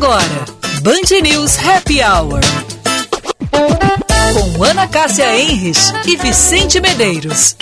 Agora, Band News Happy Hour. Com Ana Cássia Enres e Vicente Medeiros.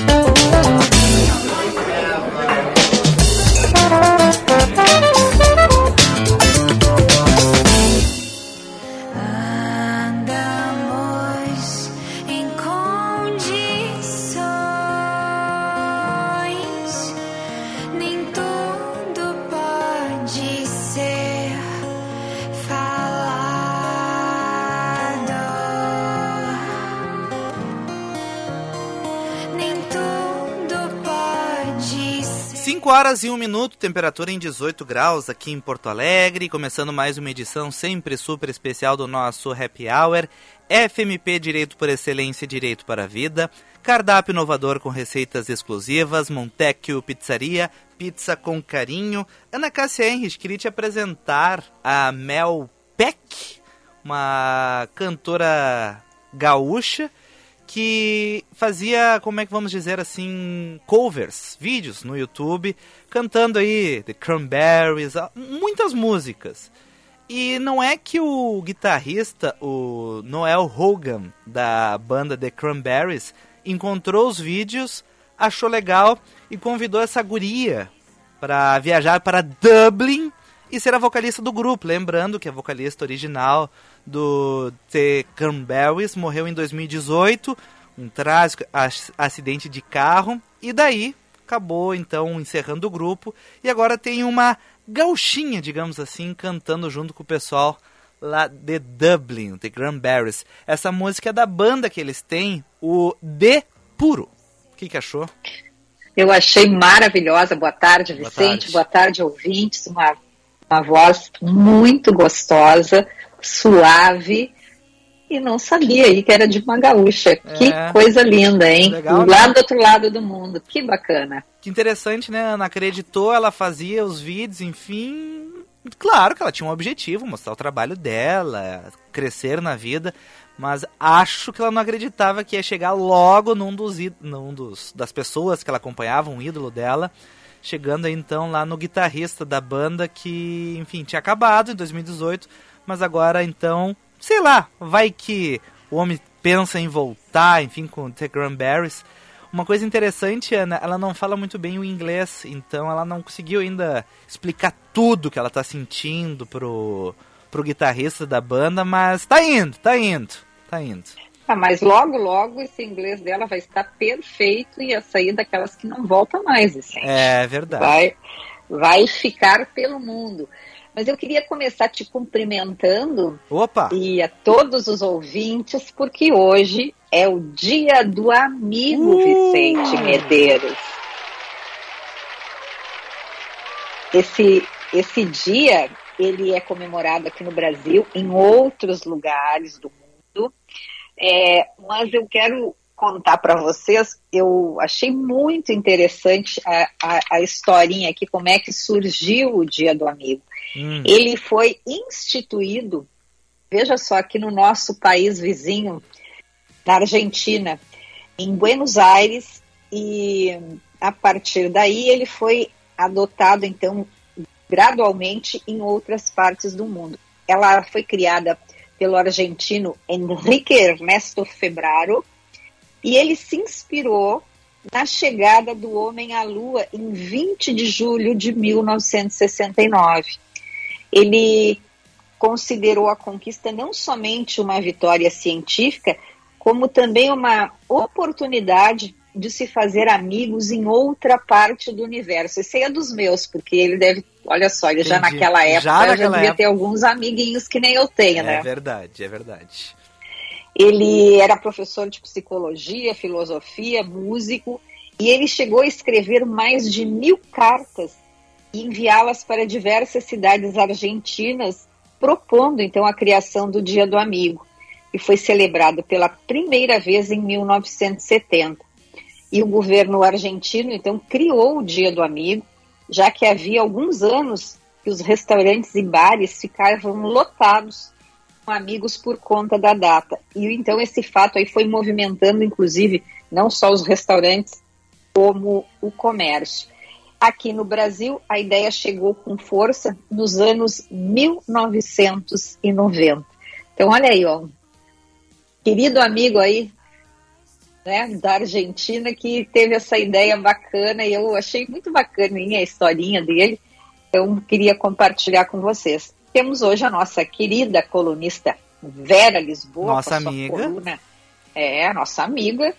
Horas e um minuto, temperatura em 18 graus aqui em Porto Alegre, começando mais uma edição sempre super especial do nosso Happy Hour, FMP Direito por Excelência Direito para a Vida, cardápio inovador com receitas exclusivas, Montecchio Pizzaria, pizza com carinho. Ana Cássia Henrich, queria te apresentar a Mel Peck, uma cantora gaúcha, que fazia, como é que vamos dizer assim, covers, vídeos no YouTube, cantando aí The Cranberries, muitas músicas. E não é que o guitarrista, o Noel Hogan, da banda The Cranberries, encontrou os vídeos, achou legal e convidou essa guria para viajar para Dublin e ser a vocalista do grupo. Lembrando que a vocalista original do The Cranberries morreu em 2018, um trágico acidente de carro, e daí acabou então encerrando o grupo e agora tem uma gauchinha, digamos assim, cantando junto com o pessoal lá de Dublin, The Cranberries. Essa música é da banda que eles têm, o De Puro. O que, que achou? Eu achei maravilhosa. Boa tarde, Vicente. Boa tarde, Boa tarde ouvintes. Uma, uma voz muito gostosa suave e não sabia aí que era de uma gaúcha. É. Que coisa linda, hein? Legal, Lá né? do outro lado do mundo. Que bacana. Que interessante, né? Ana acreditou, ela fazia os vídeos, enfim. Claro que ela tinha um objetivo, mostrar o trabalho dela, crescer na vida. Mas acho que ela não acreditava que ia chegar logo num dos, num dos das pessoas que ela acompanhava, um ídolo dela. Chegando aí, então lá no guitarrista da banda que, enfim, tinha acabado em 2018 mas agora então, sei lá, vai que o homem pensa em voltar, enfim, com The Cranberries. Uma coisa interessante, Ana, ela não fala muito bem o inglês, então ela não conseguiu ainda explicar tudo que ela tá sentindo pro, pro guitarrista da banda, mas tá indo, tá indo, tá indo. Ah, mas logo, logo esse inglês dela vai estar perfeito e ia sair daquelas que não voltam mais, assim. É verdade. Vai, vai ficar pelo mundo. Mas eu queria começar te cumprimentando Opa. e a todos os ouvintes, porque hoje é o Dia do Amigo uh. Vicente Medeiros. Esse, esse dia ele é comemorado aqui no Brasil, em outros lugares do mundo. É, mas eu quero contar para vocês, eu achei muito interessante a, a, a, historinha aqui, como é que surgiu o Dia do Amigo. Hum. Ele foi instituído, veja só, aqui no nosso país vizinho, na Argentina, em Buenos Aires, e a partir daí ele foi adotado, então, gradualmente em outras partes do mundo. Ela foi criada pelo argentino Enrique Ernesto Febraro, e ele se inspirou na chegada do homem à Lua em 20 de julho de 1969. Ele considerou a conquista não somente uma vitória científica, como também uma oportunidade de se fazer amigos em outra parte do universo. Esse aí é dos meus, porque ele deve, olha só, ele Entendi. já naquela época já, naquela já devia época... ter alguns amiguinhos que nem eu tenho, é né? É verdade, é verdade. Ele era professor de psicologia, filosofia, músico, e ele chegou a escrever mais de mil cartas e enviá-las para diversas cidades argentinas, propondo então a criação do Dia do Amigo, que foi celebrado pela primeira vez em 1970. E o governo argentino então criou o Dia do Amigo, já que havia alguns anos que os restaurantes e bares ficavam lotados amigos por conta da data. E então esse fato aí foi movimentando, inclusive, não só os restaurantes, como o comércio. Aqui no Brasil, a ideia chegou com força nos anos 1990. Então, olha aí, ó, querido amigo aí, né, da Argentina, que teve essa ideia bacana e eu achei muito bacana a historinha dele. Então, queria compartilhar com vocês. Temos hoje a nossa querida colunista Vera Lisboa. Nossa amiga. Coluna, é, nossa amiga,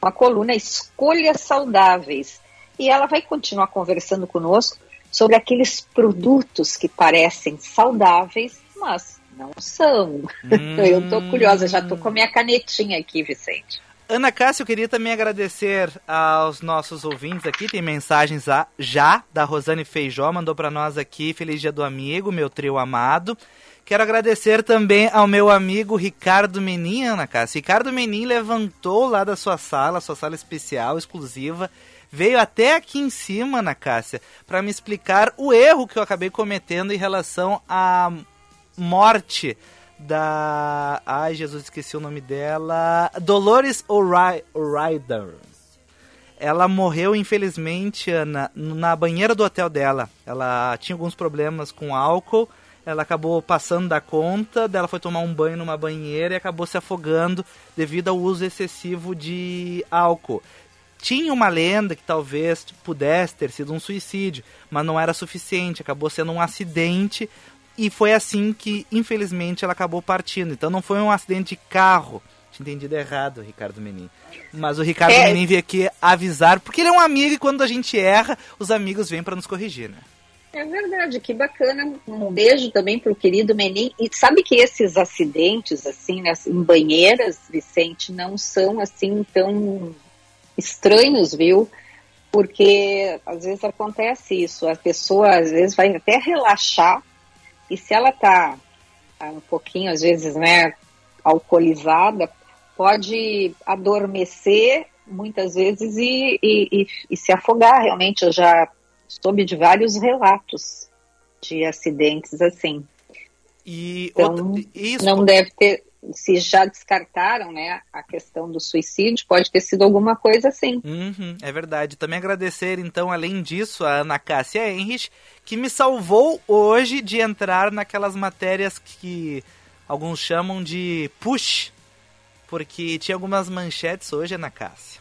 com a coluna Escolhas Saudáveis e ela vai continuar conversando conosco sobre aqueles produtos que parecem saudáveis, mas não são. Hum. eu estou curiosa, já estou com a minha canetinha aqui, Vicente. Ana Cássia, eu queria também agradecer aos nossos ouvintes aqui. Tem mensagens já da Rosane Feijó, mandou para nós aqui Feliz Dia do Amigo, meu trio amado. Quero agradecer também ao meu amigo Ricardo Menin, Ana Cássia. Ricardo Menin levantou lá da sua sala, sua sala especial, exclusiva, veio até aqui em cima, Ana Cássia, para me explicar o erro que eu acabei cometendo em relação à morte da. Ai, Jesus, esqueci o nome dela. Dolores O'Rider. Ela morreu, infelizmente, Ana, na banheira do hotel dela. Ela tinha alguns problemas com álcool. Ela acabou passando da conta, dela foi tomar um banho numa banheira e acabou se afogando devido ao uso excessivo de álcool tinha uma lenda que talvez pudesse ter sido um suicídio, mas não era suficiente, acabou sendo um acidente e foi assim que, infelizmente, ela acabou partindo. Então não foi um acidente de carro. Tinha entendido errado, Ricardo Menin. Mas o Ricardo é. Menin veio aqui avisar, porque ele é um amigo e quando a gente erra, os amigos vêm para nos corrigir, né? É verdade, que bacana. Um beijo também pro querido Menin. E sabe que esses acidentes, assim, né, em banheiras, Vicente, não são assim tão estranhos, viu? Porque às vezes acontece isso, a pessoa às vezes vai até relaxar e se ela tá, tá um pouquinho, às vezes, né, alcoolizada, pode adormecer muitas vezes e, e, e, e se afogar. Realmente, eu já soube de vários relatos de acidentes assim. E então, outra, isso... não deve ter se já descartaram né, a questão do suicídio, pode ter sido alguma coisa assim. Uhum, é verdade. Também agradecer, então, além disso, a Ana Cássia Henrich, que me salvou hoje de entrar naquelas matérias que alguns chamam de push, porque tinha algumas manchetes hoje, Ana Cássia.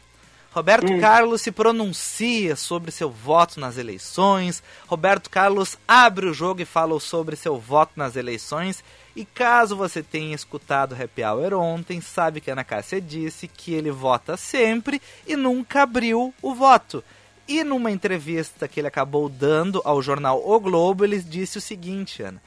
Roberto hum. Carlos se pronuncia sobre seu voto nas eleições. Roberto Carlos abre o jogo e fala sobre seu voto nas eleições. E caso você tenha escutado o Happy Hour ontem, sabe que a Ana Cássia disse que ele vota sempre e nunca abriu o voto. E numa entrevista que ele acabou dando ao jornal O Globo, ele disse o seguinte, Ana.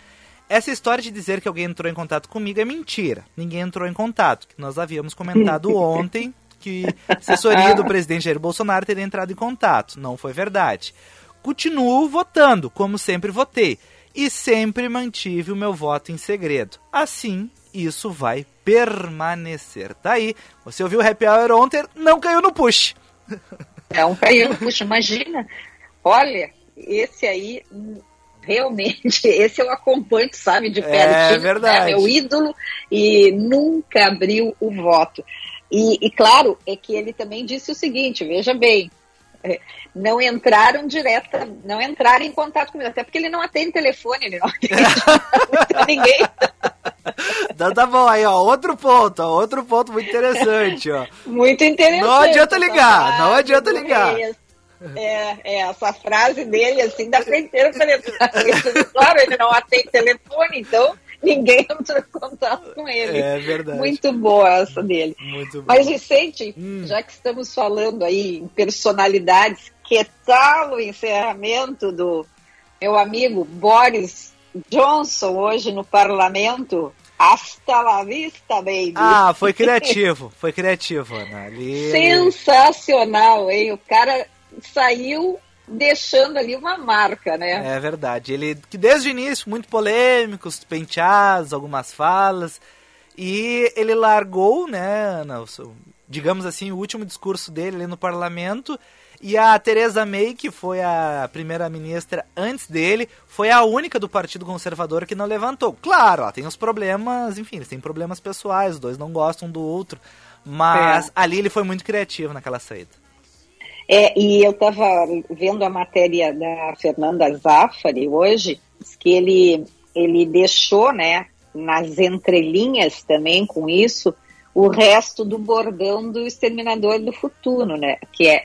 Essa história de dizer que alguém entrou em contato comigo é mentira. Ninguém entrou em contato. Nós havíamos comentado ontem que a assessoria do presidente Jair Bolsonaro teria entrado em contato. Não foi verdade. Continuo votando, como sempre votei e sempre mantive o meu voto em segredo. Assim, isso vai permanecer. Tá aí. Você ouviu o Happy Hour ontem, não caiu no push. Não caiu no push, imagina. Olha, esse aí realmente, esse eu acompanho, sabe, de perto. É né, verdade. É meu ídolo e nunca abriu o voto. E, e, claro, é que ele também disse o seguinte, veja bem, é, não entraram direta, não entraram em contato comigo, até porque ele não atende telefone, ele não atende ninguém. Então tá bom, aí ó, outro ponto, ó, outro ponto muito interessante, ó. Muito interessante. Não adianta ligar, não adianta ligar. É, é, essa frase dele, assim, dá pra interpretar. Claro, ele não atende telefone, então ninguém entrou em contato com ele. É verdade. Muito boa essa dele. Muito boa. Mas, Vicente, hum. já que estamos falando aí em personalidades, que tal o encerramento do meu amigo Boris Johnson hoje no parlamento? Hasta la vista, baby. Ah, foi criativo, foi criativo, Ana. Ali... Sensacional, hein? O cara saiu deixando ali uma marca, né? É verdade. Ele, que desde o início, muito polêmicos, penteados, algumas falas. E ele largou, né, digamos assim, o último discurso dele ali no parlamento. E a Theresa May, que foi a primeira-ministra antes dele, foi a única do Partido Conservador que não levantou. Claro, ela tem os problemas, enfim, eles têm problemas pessoais, os dois não gostam do outro. Mas é. ali ele foi muito criativo naquela saída. É, e eu estava vendo a matéria da Fernanda Zaffari hoje, que ele, ele deixou, né, nas entrelinhas também com isso, o resto do bordão do Exterminador do Futuro, né, que é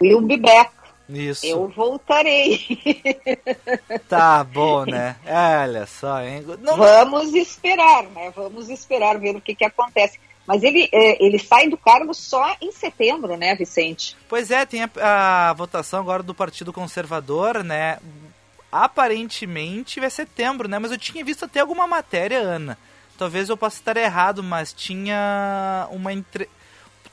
Will be back. Isso. Eu voltarei. Tá bom, né? Olha só, hein? Não... Vamos esperar, né? Vamos esperar ver o que, que acontece. Mas ele, é, ele sai do cargo só em setembro, né, Vicente? Pois é, tem a, a votação agora do Partido Conservador, né? Aparentemente vai setembro, né? Mas eu tinha visto até alguma matéria, Ana. Talvez eu possa estar errado, mas tinha uma entre...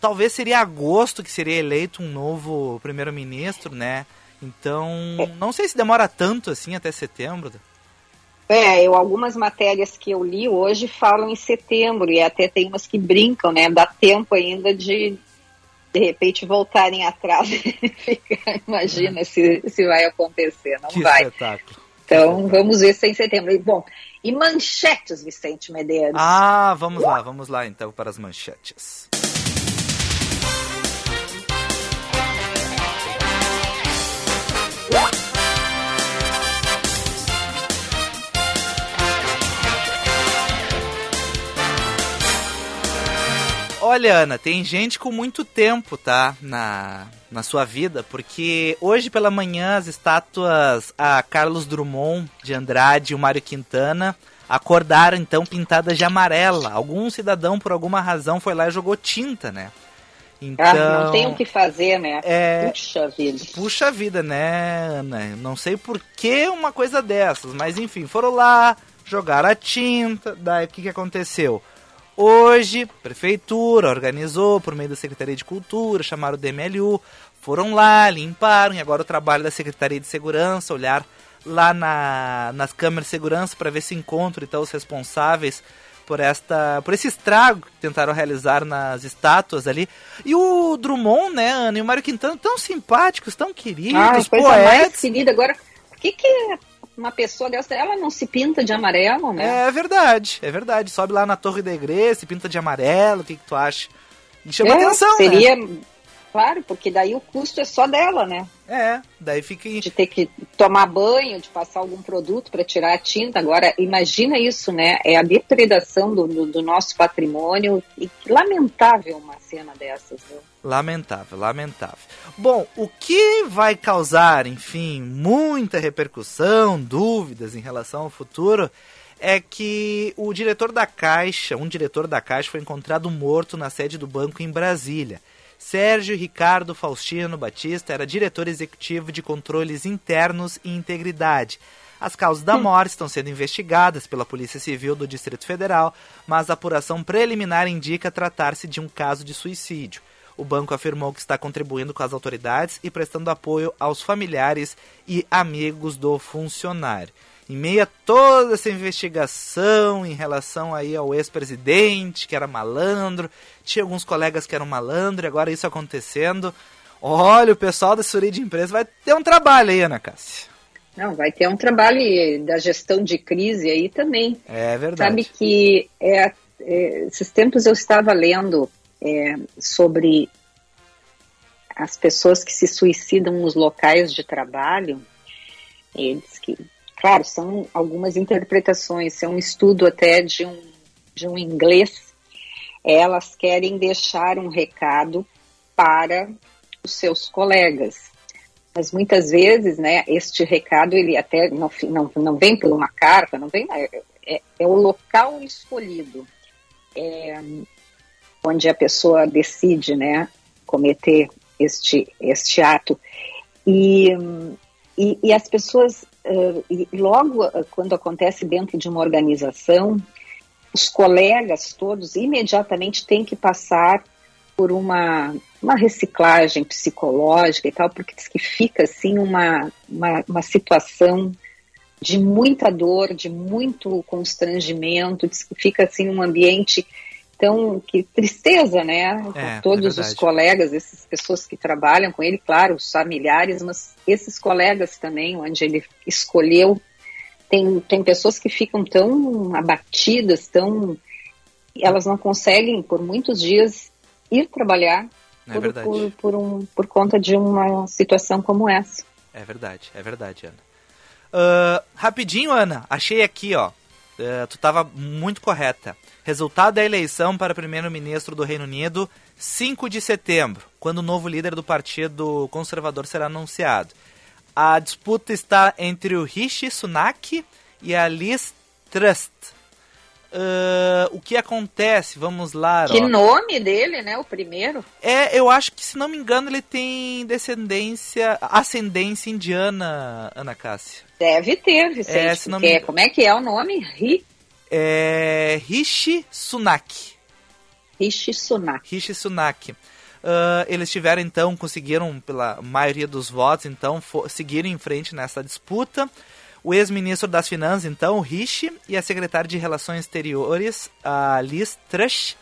talvez seria agosto que seria eleito um novo primeiro-ministro, né? Então, não sei se demora tanto assim até setembro. É, eu, algumas matérias que eu li hoje falam em setembro, e até tem umas que brincam, né? Dá tempo ainda de, de repente, voltarem atrás e ficar, imagina se, se vai acontecer, não que vai. Espetáculo. Então, vamos ver se é em setembro. E, bom, e manchetes, Vicente Medeiros? Ah, vamos lá, vamos lá então para as manchetes. Olha, Ana, tem gente com muito tempo, tá? Na, na sua vida, porque hoje pela manhã as estátuas a Carlos Drummond de Andrade e o Mário Quintana acordaram então pintadas de amarela. Algum cidadão, por alguma razão, foi lá e jogou tinta, né? Então, ah, não tem o que fazer, né? É, puxa vida. Puxa vida, né, Ana? Não sei por que uma coisa dessas, mas enfim, foram lá, jogaram a tinta, daí o que, que aconteceu? Hoje, prefeitura organizou por meio da Secretaria de Cultura, chamaram o DMLU, foram lá, limparam, e agora o trabalho da Secretaria de Segurança, olhar lá na, nas câmeras de segurança para ver se encontram então os responsáveis por esta por esse estrago que tentaram realizar nas estátuas ali. E o Drummond, né, Ana, e o Mário Quintana tão simpáticos, tão queridos, ah, poetas. mais querida. Agora, por que que uma pessoa dessa, ela não se pinta de amarelo, né? É verdade, é verdade. Sobe lá na torre da igreja, se pinta de amarelo, o que, que tu acha? Me chama é, atenção, seria, né? Claro, porque daí o custo é só dela, né? É, daí fica. De ter que tomar banho, de passar algum produto para tirar a tinta. Agora, imagina isso, né? É a depredação do, do, do nosso patrimônio. E que lamentável uma cena dessas, viu? Lamentável, lamentável. Bom, o que vai causar, enfim, muita repercussão, dúvidas em relação ao futuro, é que o diretor da Caixa, um diretor da Caixa, foi encontrado morto na sede do banco em Brasília. Sérgio Ricardo Faustino Batista era diretor executivo de controles internos e integridade. As causas da morte estão sendo investigadas pela Polícia Civil do Distrito Federal, mas a apuração preliminar indica tratar-se de um caso de suicídio. O banco afirmou que está contribuindo com as autoridades e prestando apoio aos familiares e amigos do funcionário em meio a toda essa investigação em relação aí ao ex-presidente, que era malandro, tinha alguns colegas que eram malandro, e agora isso acontecendo. Olha, o pessoal da assessoria de empresa vai ter um trabalho aí, Ana Cássia. Não, vai ter um trabalho da gestão de crise aí também. É verdade. Sabe que é, é, esses tempos eu estava lendo é, sobre as pessoas que se suicidam nos locais de trabalho. Eles que Claro, são algumas interpretações, é um estudo até de um, de um inglês. Elas querem deixar um recado para os seus colegas. Mas muitas vezes, né, este recado, ele até não, não, não vem por uma carta, não vem, é, é, é o local escolhido, é, onde a pessoa decide, né, cometer este, este ato. E, e, e as pessoas uh, e logo uh, quando acontece dentro de uma organização, os colegas todos imediatamente têm que passar por uma, uma reciclagem psicológica e tal, porque diz que fica assim uma, uma, uma situação de muita dor, de muito constrangimento, diz que fica assim um ambiente então, que tristeza, né? É, todos é os colegas, essas pessoas que trabalham com ele, claro, os familiares, mas esses colegas também, onde ele escolheu, tem, tem pessoas que ficam tão abatidas, tão. Elas não conseguem, por muitos dias, ir trabalhar, é por, por, por, um, por conta de uma situação como essa. É verdade, é verdade, Ana. Uh, rapidinho, Ana, achei aqui, ó. Uh, tu estava muito correta. Resultado da eleição para primeiro-ministro do Reino Unido, 5 de setembro, quando o novo líder do Partido Conservador será anunciado. A disputa está entre o Rishi Sunak e a Liz Truss. Uh, o que acontece? Vamos lá. Que ó. nome dele, né? O primeiro? É, eu acho que, se não me engano, ele tem descendência, ascendência indiana, Ana Cássia. Deve ter, Vicente. É. Como é que é o nome? Ri... É Rishi Sunak. Rishi Sunak. Rishi Sunak. Uh, eles tiveram então, conseguiram pela maioria dos votos, então seguiram em frente nessa disputa o ex-ministro das Finanças, então, o Rishi, e a secretária de Relações Exteriores, a Liz Truss.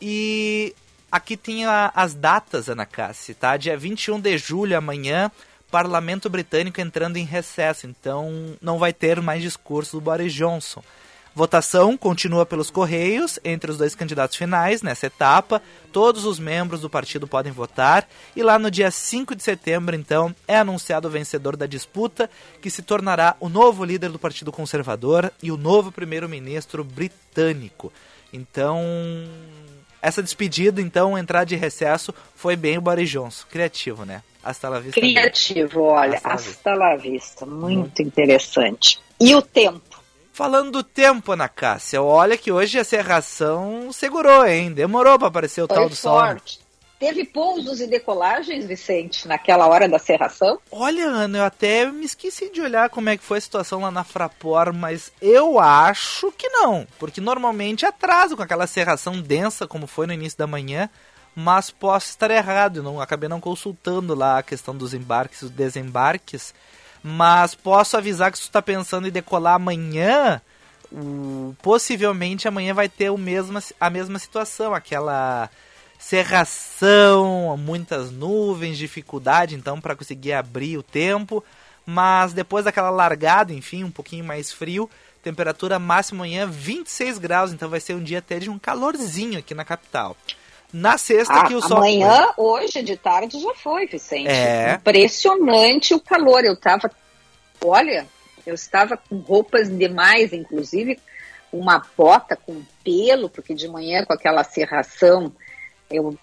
E aqui tem a, as datas, Ana Cassi, tá? Dia 21 de julho, amanhã, Parlamento Britânico entrando em recesso, então não vai ter mais discurso do Boris Johnson. Votação continua pelos Correios entre os dois candidatos finais nessa etapa. Todos os membros do partido podem votar. E lá no dia 5 de setembro, então, é anunciado o vencedor da disputa, que se tornará o novo líder do Partido Conservador e o novo primeiro-ministro britânico. Então, essa despedida, então, entrar de recesso, foi bem o Boris Johnson. Criativo, né? Hasta la vista. Criativo, olha. Hasta, hasta la vista. Muito interessante. E o tempo? Falando do tempo, Ana Cássia, olha que hoje a serração segurou, hein? Demorou para aparecer o Foi tal do forte. sol. Teve pousos e decolagens, Vicente, naquela hora da serração? Olha, Ana, eu até me esqueci de olhar como é que foi a situação lá na Frapor, mas eu acho que não, porque normalmente atrasa com aquela serração densa como foi no início da manhã, mas posso estar errado, não acabei não consultando lá a questão dos embarques e desembarques. Mas posso avisar que se tu está pensando em decolar amanhã, possivelmente amanhã vai ter o mesmo, a mesma situação, aquela serração, muitas nuvens, dificuldade então para conseguir abrir o tempo, mas depois daquela largada, enfim, um pouquinho mais frio, temperatura máxima amanhã 26 graus, então vai ser um dia até de um calorzinho aqui na capital. Na sexta ah, que o sol. Amanhã, hoje de tarde já foi, Vicente. É. Impressionante o calor. Eu tava. Olha, eu estava com roupas demais, inclusive uma bota com pelo, porque de manhã com aquela serração eu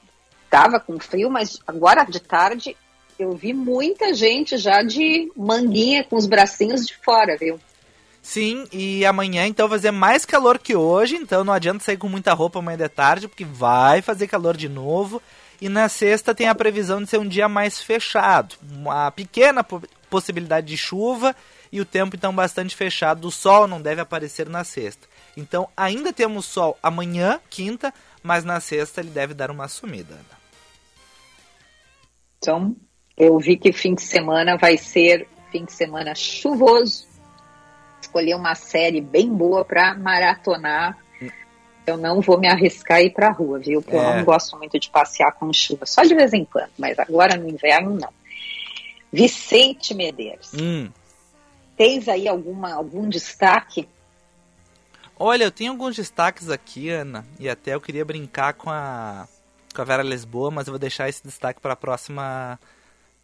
estava com frio, mas agora de tarde eu vi muita gente já de manguinha com os bracinhos de fora, viu? Sim, e amanhã então vai fazer mais calor que hoje, então não adianta sair com muita roupa amanhã de tarde, porque vai fazer calor de novo. E na sexta tem a previsão de ser um dia mais fechado, uma pequena possibilidade de chuva e o tempo então bastante fechado. O sol não deve aparecer na sexta. Então ainda temos sol amanhã, quinta, mas na sexta ele deve dar uma sumida. Então, eu vi que fim de semana vai ser fim de semana chuvoso escolher uma série bem boa para maratonar. Eu não vou me arriscar a ir para rua, viu? Porque é. eu não gosto muito de passear com chuva, só de vez em quando, mas agora no inverno não. Vicente Medeiros. Hum. Tens aí alguma, algum destaque? Olha, eu tenho alguns destaques aqui, Ana, e até eu queria brincar com a, com a Vera Lisboa, mas eu vou deixar esse destaque para a próxima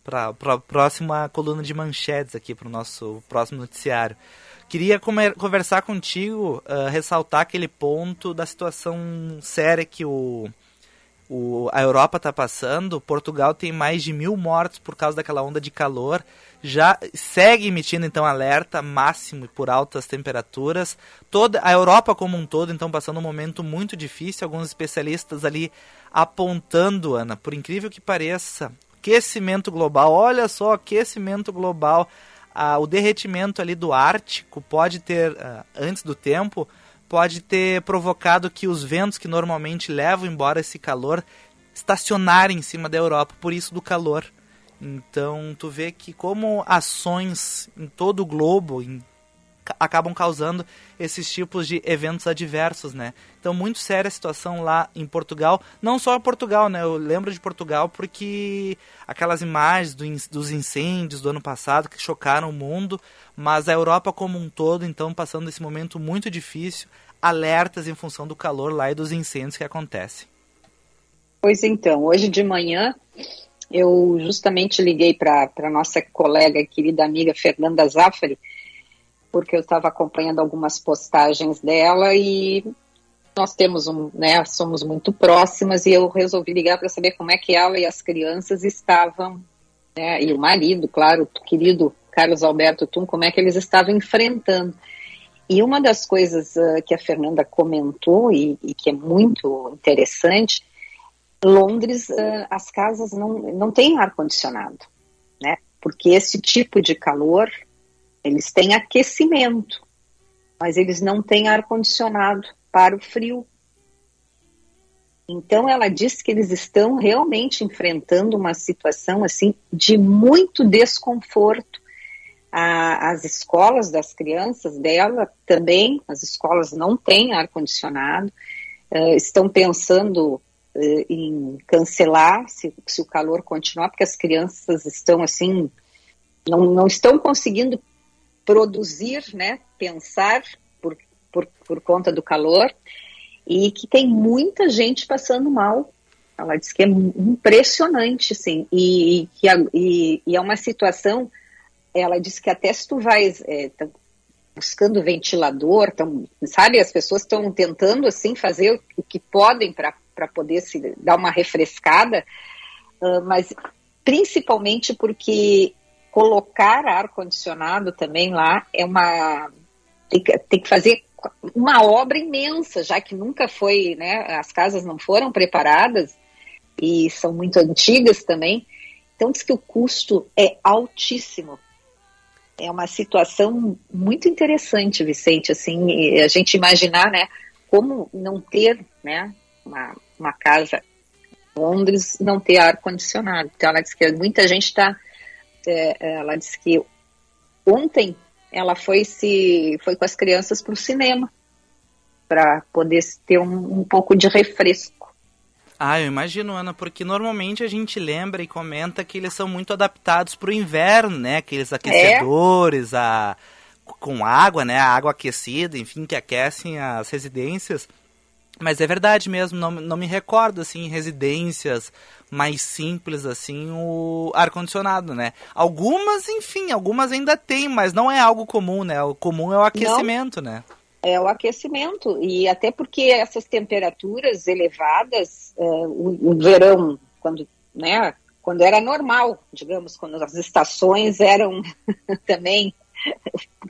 para a próxima coluna de manchetes aqui para o nosso próximo noticiário. Queria conversar contigo, uh, ressaltar aquele ponto da situação séria que o, o, a Europa está passando. Portugal tem mais de mil mortos por causa daquela onda de calor. Já segue emitindo então alerta máximo por altas temperaturas. Toda a Europa como um todo então passando um momento muito difícil. Alguns especialistas ali apontando, Ana, por incrível que pareça, aquecimento global. Olha só, aquecimento global o derretimento ali do Ártico pode ter, uh, antes do tempo, pode ter provocado que os ventos que normalmente levam embora esse calor estacionarem em cima da Europa, por isso do calor. Então, tu vê que como ações em todo o globo, em acabam causando esses tipos de eventos adversos, né? Então, muito séria a situação lá em Portugal. Não só Portugal, né? Eu lembro de Portugal porque aquelas imagens do, dos incêndios do ano passado que chocaram o mundo, mas a Europa como um todo, então, passando esse momento muito difícil, alertas em função do calor lá e dos incêndios que acontecem. Pois então, hoje de manhã eu justamente liguei para a nossa colega, querida amiga Fernanda Zaffari, porque eu estava acompanhando algumas postagens dela e nós temos um, né, somos muito próximas e eu resolvi ligar para saber como é que ela e as crianças estavam, né, e o marido, claro, o querido Carlos Alberto Tum, como é que eles estavam enfrentando. E uma das coisas uh, que a Fernanda comentou e, e, que é muito interessante, Londres, uh, as casas não, não têm ar-condicionado, né? Porque esse tipo de calor, eles têm aquecimento, mas eles não têm ar-condicionado para o frio. Então ela diz que eles estão realmente enfrentando uma situação assim de muito desconforto. A, as escolas das crianças dela também, as escolas não têm ar condicionado, uh, estão pensando uh, em cancelar se, se o calor continuar, porque as crianças estão assim, não, não estão conseguindo produzir, né, pensar por, por, por conta do calor e que tem muita gente passando mal. Ela diz que é impressionante, sim, e, e, e, é uma situação, ela diz que até se tu vais é, buscando ventilador, tão, sabe, as pessoas estão tentando, assim, fazer o que podem para poder se dar uma refrescada, uh, mas principalmente porque colocar ar-condicionado também lá é uma... Tem que, tem que fazer uma obra imensa, já que nunca foi, né, as casas não foram preparadas e são muito antigas também. Então diz que o custo é altíssimo. É uma situação muito interessante, Vicente, assim, a gente imaginar, né, como não ter, né, uma, uma casa Londres não ter ar condicionado. Então ela disse que muita gente está, ela disse que ontem ela foi se foi com as crianças para o cinema para poder ter um, um, pouco de refresco. Ah, eu imagino, Ana, porque normalmente a gente lembra e comenta que eles são muito adaptados para o inverno, né? Aqueles aquecedores, é. a com água, né? A água aquecida, enfim, que aquecem as residências. Mas é verdade mesmo, não, não me recordo, assim, em residências mais simples, assim, o ar-condicionado, né? Algumas, enfim, algumas ainda tem, mas não é algo comum, né? O comum é o aquecimento, não. né? É o aquecimento, e até porque essas temperaturas elevadas, uh, o, o, verão, quando, né, quando era normal, digamos, quando as estações eram também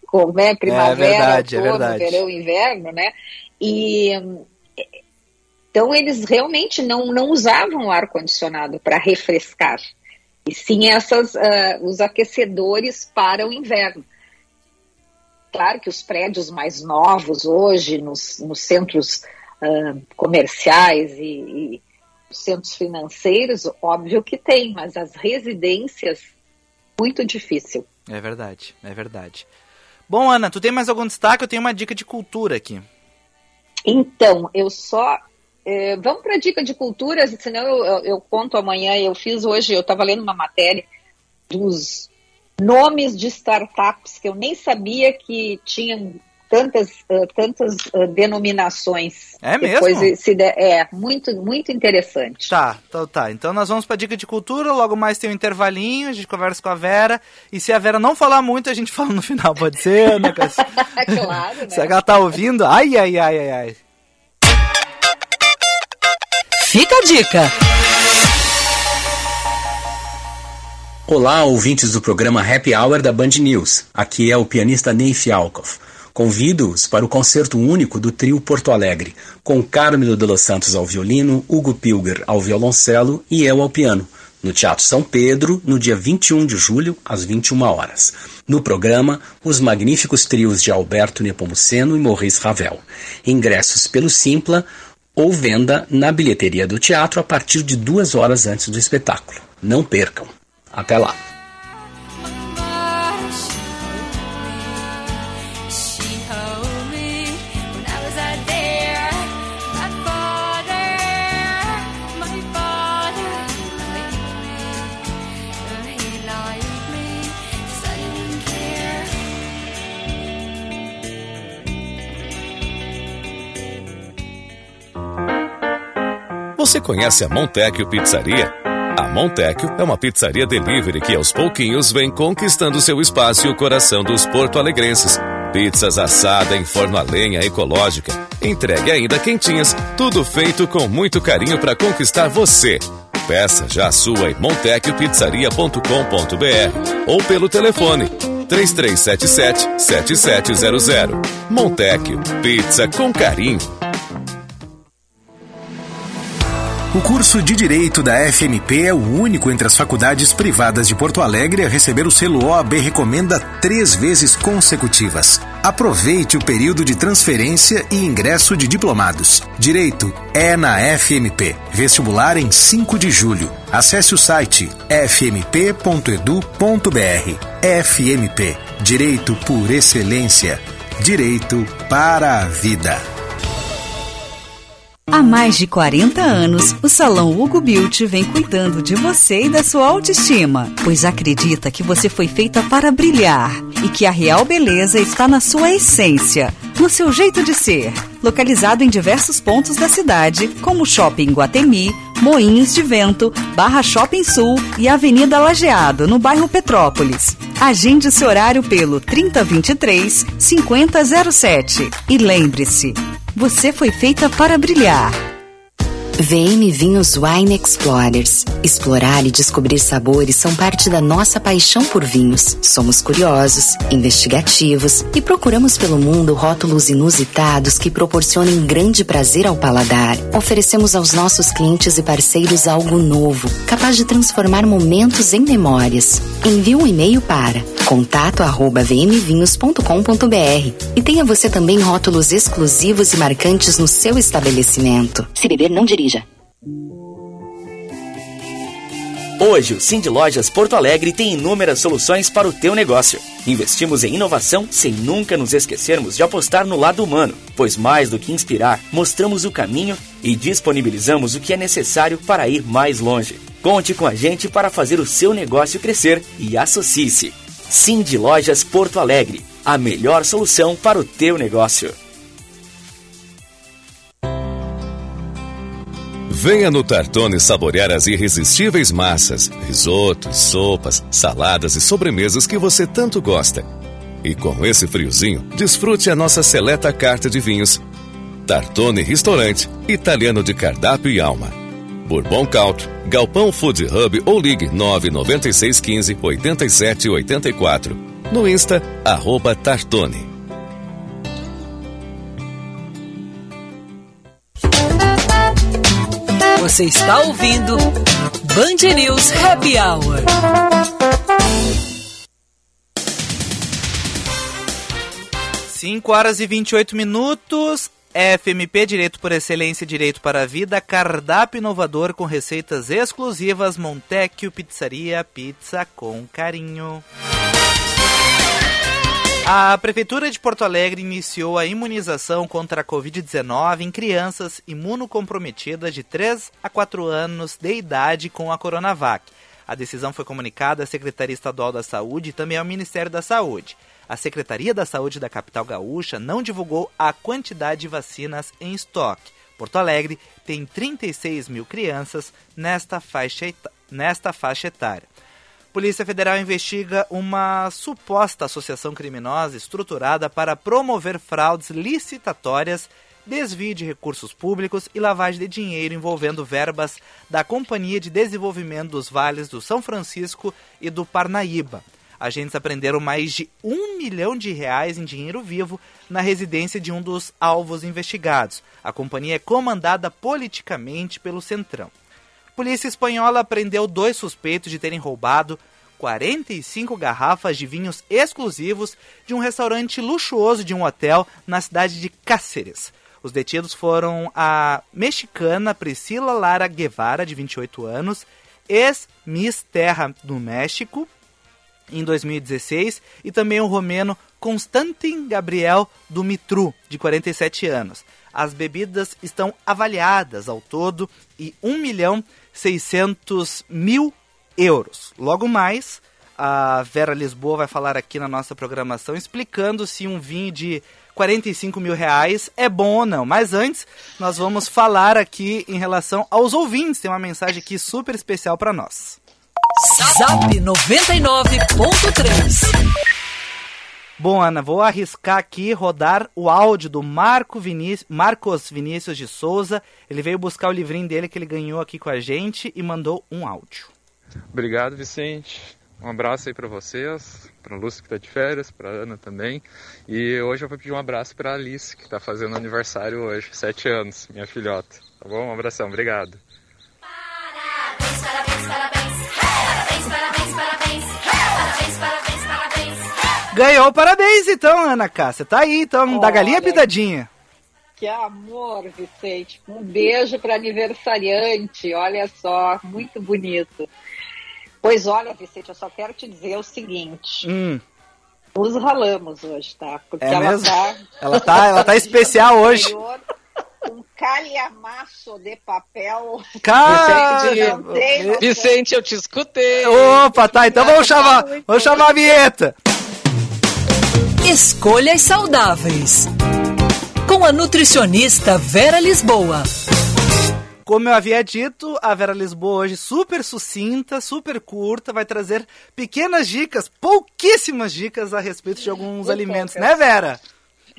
como é primavera, é verdade, é outono, é verão, inverno, né? E então eles realmente não, não usavam o ar-condicionado para refrescar, e sim essas, uh, os aquecedores para o inverno. Claro que os prédios mais novos hoje, nos, nos centros uh, comerciais e, e centros financeiros, óbvio que tem, mas as residências, muito difícil. É verdade, é verdade. Bom, Ana, tu tem mais algum destaque? Eu tenho uma dica de cultura aqui. Então, eu só é, vamos para a dica de cultura, senão eu, eu, eu, conto amanhã. Eu fiz hoje, eu estava lendo uma matéria dos nomes de startups que eu nem sabia que tinham tantas, uh, tantas uh, denominações. É mesmo? Se de, é, muito, muito interessante. Tá, então tá. Então nós vamos para dica de cultura, logo mais tem um intervalinho, a gente conversa com a Vera, e se a Vera não falar muito, a gente fala no final, pode ser, né? claro, né? Se ela tá ouvindo, ai, ai, ai, ai, ai. Fica a dica! Olá, ouvintes do programa Happy Hour da Band News. Aqui é o pianista Ney Fialkov. Convido-os para o concerto único do trio Porto Alegre, com Carmelo de los Santos ao violino, Hugo Pilger ao violoncelo e eu ao piano, no Teatro São Pedro, no dia 21 de julho, às 21 horas. No programa, os magníficos trios de Alberto Nepomuceno e Maurice Ravel. Ingressos pelo Simpla ou venda na bilheteria do teatro a partir de duas horas antes do espetáculo. Não percam. Até lá! Você conhece a Montecchio Pizzaria? A Montecchio é uma pizzaria delivery que aos pouquinhos vem conquistando seu espaço e o coração dos porto-alegrenses. Pizzas assada em forno a lenha ecológica, entregue ainda quentinhas, tudo feito com muito carinho para conquistar você. Peça já a sua em montecchiopizzaria.com.br ou pelo telefone 3377 7700. Montecchio, pizza com carinho. O curso de Direito da FMP é o único entre as faculdades privadas de Porto Alegre a receber o selo OAB Recomenda três vezes consecutivas. Aproveite o período de transferência e ingresso de diplomados. Direito é na FMP. Vestibular em 5 de julho. Acesse o site fmp.edu.br. FMP. Direito por excelência. Direito para a vida. Há mais de 40 anos, o Salão Hugo Beauty vem cuidando de você e da sua autoestima, pois acredita que você foi feita para brilhar e que a real beleza está na sua essência, no seu jeito de ser. Localizado em diversos pontos da cidade, como Shopping Guatemi, Moinhos de Vento, Barra Shopping Sul e Avenida Lajeado, no bairro Petrópolis. Agende seu horário pelo 3023 5007. E lembre-se, você foi feita para brilhar. VM Vinhos Wine Explorers. Explorar e descobrir sabores são parte da nossa paixão por vinhos. Somos curiosos, investigativos e procuramos pelo mundo rótulos inusitados que proporcionem grande prazer ao paladar. Oferecemos aos nossos clientes e parceiros algo novo, capaz de transformar momentos em memórias. Envie um e-mail para contato@vmvinhos.com.br e tenha você também rótulos exclusivos e marcantes no seu estabelecimento. Se beber, não dirija. Hoje, o Cindy Lojas Porto Alegre tem inúmeras soluções para o teu negócio. Investimos em inovação sem nunca nos esquecermos de apostar no lado humano, pois mais do que inspirar, mostramos o caminho e disponibilizamos o que é necessário para ir mais longe. Conte com a gente para fazer o seu negócio crescer e associe-se. Cindy Lojas Porto Alegre, a melhor solução para o teu negócio. Venha no Tartone saborear as irresistíveis massas, risotos, sopas, saladas e sobremesas que você tanto gosta. E com esse friozinho, desfrute a nossa seleta carta de vinhos. Tartone Restaurante, italiano de cardápio e alma. Bourbon Country, Galpão Food Hub ou ligue 99615 8784. No Insta, arroba Tartone. Você está ouvindo Band News Happy Hour. Cinco horas e 28 minutos. FMP Direito por Excelência e Direito para a Vida, cardápio inovador com receitas exclusivas, Montecchio Pizzaria, pizza com carinho. A Prefeitura de Porto Alegre iniciou a imunização contra a Covid-19 em crianças imunocomprometidas de 3 a 4 anos de idade com a Coronavac. A decisão foi comunicada à Secretaria Estadual da Saúde e também ao Ministério da Saúde. A Secretaria da Saúde da capital gaúcha não divulgou a quantidade de vacinas em estoque. Porto Alegre tem 36 mil crianças nesta faixa, nesta faixa etária. Polícia Federal investiga uma suposta associação criminosa estruturada para promover fraudes licitatórias, desvio de recursos públicos e lavagem de dinheiro envolvendo verbas da Companhia de Desenvolvimento dos Vales do São Francisco e do Parnaíba. Agentes apreenderam mais de um milhão de reais em dinheiro vivo na residência de um dos alvos investigados. A companhia é comandada politicamente pelo Centrão. Polícia espanhola prendeu dois suspeitos de terem roubado 45 garrafas de vinhos exclusivos de um restaurante luxuoso de um hotel na cidade de Cáceres. Os detidos foram a mexicana Priscila Lara Guevara, de 28 anos, ex-Miss Terra do México, em 2016, e também o romeno Constantin Gabriel Dumitru, de 47 anos. As bebidas estão avaliadas ao todo em 1 milhão 600 mil euros. Logo mais, a Vera Lisboa vai falar aqui na nossa programação, explicando se um vinho de 45 mil reais é bom ou não. Mas antes, nós vamos falar aqui em relação aos ouvintes. Tem uma mensagem aqui super especial para nós. Zap 99.3 Bom, Ana, vou arriscar aqui rodar o áudio do Marco Vinícius, Marcos Vinícius de Souza. Ele veio buscar o livrinho dele que ele ganhou aqui com a gente e mandou um áudio. Obrigado, Vicente. Um abraço aí para vocês, para Lúcia que está de férias, para Ana também. E hoje eu vou pedir um abraço para Alice, que está fazendo aniversário hoje, sete anos, minha filhota. Tá bom? Um abração, obrigado. Ganhou, parabéns então, Ana Cássia. Tá aí, então, da galinha pitadinha. Que amor, Vicente. Um beijo para aniversariante. Olha só, muito bonito. Pois olha, Vicente, eu só quero te dizer o seguinte. Hum, Nos ralamos hoje, tá? Porque É ela mesmo? tá. ela tá, ela tá especial hoje. Um calhamaço de papel. Cara. Vicente, eu te escutei. Opa, tá, então vamos chamar, vamos chamar a vinheta. Escolhas saudáveis. Com a nutricionista Vera Lisboa. Como eu havia dito, a Vera Lisboa hoje super sucinta, super curta, vai trazer pequenas dicas, pouquíssimas dicas a respeito de alguns Muito alimentos, poucas. né, Vera?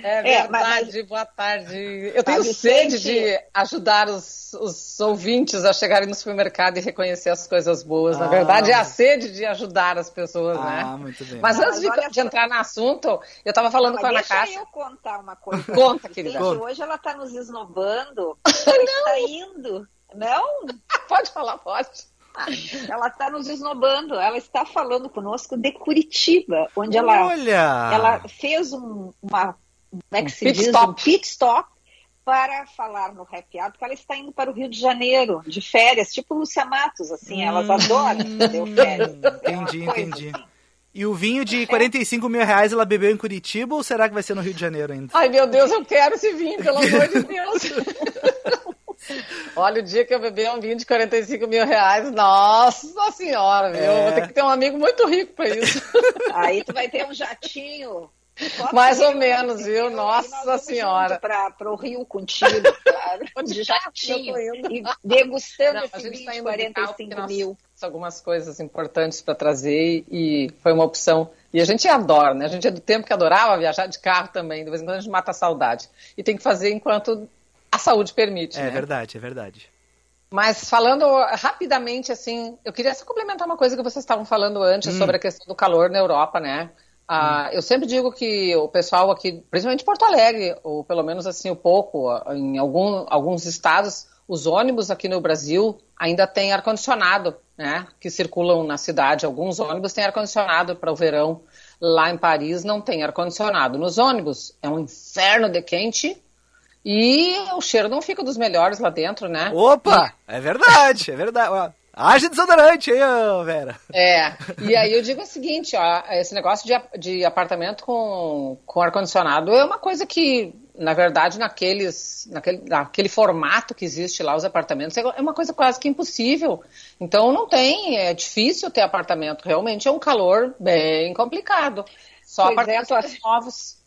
É É, mas- verdade, boa tarde. Eu tenho sede de ajudar os, os ouvintes a chegarem no supermercado e reconhecer as coisas boas. Na Ah. verdade, é a sede de ajudar as pessoas, Ah, né? muito bem. Mas antes mas de, de entrar no assunto, eu estava falando Mas com a Ana deixa Cássia. eu contar uma coisa. Conta, querida. Conta. Hoje ela tá nos esnobando. Está indo. Não? Pode falar, pode. Ela está nos esnobando. Ela está falando conosco de Curitiba, onde ela, Olha! ela fez um, uma. Como é que se Pit diz? stop. Um pit stop para falar no Happy Hour, porque ela está indo para o Rio de Janeiro, de férias, tipo Lúcia Matos, assim, elas Hum. adoram fazer férias. É Entendi, coisa entendi. assim. E o vinho de 45 mil reais ela bebeu em Curitiba ou será que vai ser no Rio de Janeiro ainda? Ai, meu Deus, eu quero esse vinho, pelo amor de Deus. Olha, o dia que eu beber um vinho de 45 mil reais, nossa senhora, viu? É. Vou ter que ter um amigo muito rico pra isso. Aí tu vai ter um jatinho. Mais ou menos, viu? Nossa Senhora. Pra, pro Rio contigo, claro. De jatinho. Eu tô indo. E degustando Não, a esse gente vinho tá de indo de carro porque 45 nós mil. algumas coisas importantes para trazer e foi uma opção. E a gente adora, né? A gente é do tempo que adorava viajar de carro também. De vez em quando a gente mata a saudade. E tem que fazer enquanto a saúde permite. É né? verdade, é verdade. Mas falando rapidamente, assim, eu queria só complementar uma coisa que vocês estavam falando antes sobre a questão do calor na Europa, né? Ah, Eu sempre digo que o pessoal aqui, principalmente Porto Alegre, ou pelo menos assim, o pouco, em algum, alguns estados, os ônibus aqui no Brasil ainda têm ar-condicionado, né? Que circulam na cidade. Alguns ônibus têm ar-condicionado para o verão. Lá em Paris não tem ar-condicionado. Nos ônibus é um inferno de quente e o cheiro não fica dos melhores lá dentro, né? Opa! É verdade, é verdade. Haja desodorante aí, ô, Vera. É, e aí eu digo o seguinte, ó, esse negócio de, de apartamento com, com ar-condicionado é uma coisa que, na verdade, naqueles, naquele, naquele formato que existe lá, os apartamentos, é uma coisa quase que impossível. Então não tem, é difícil ter apartamento, realmente é um calor bem complicado. Só Pois é, apartamentos tua- novos.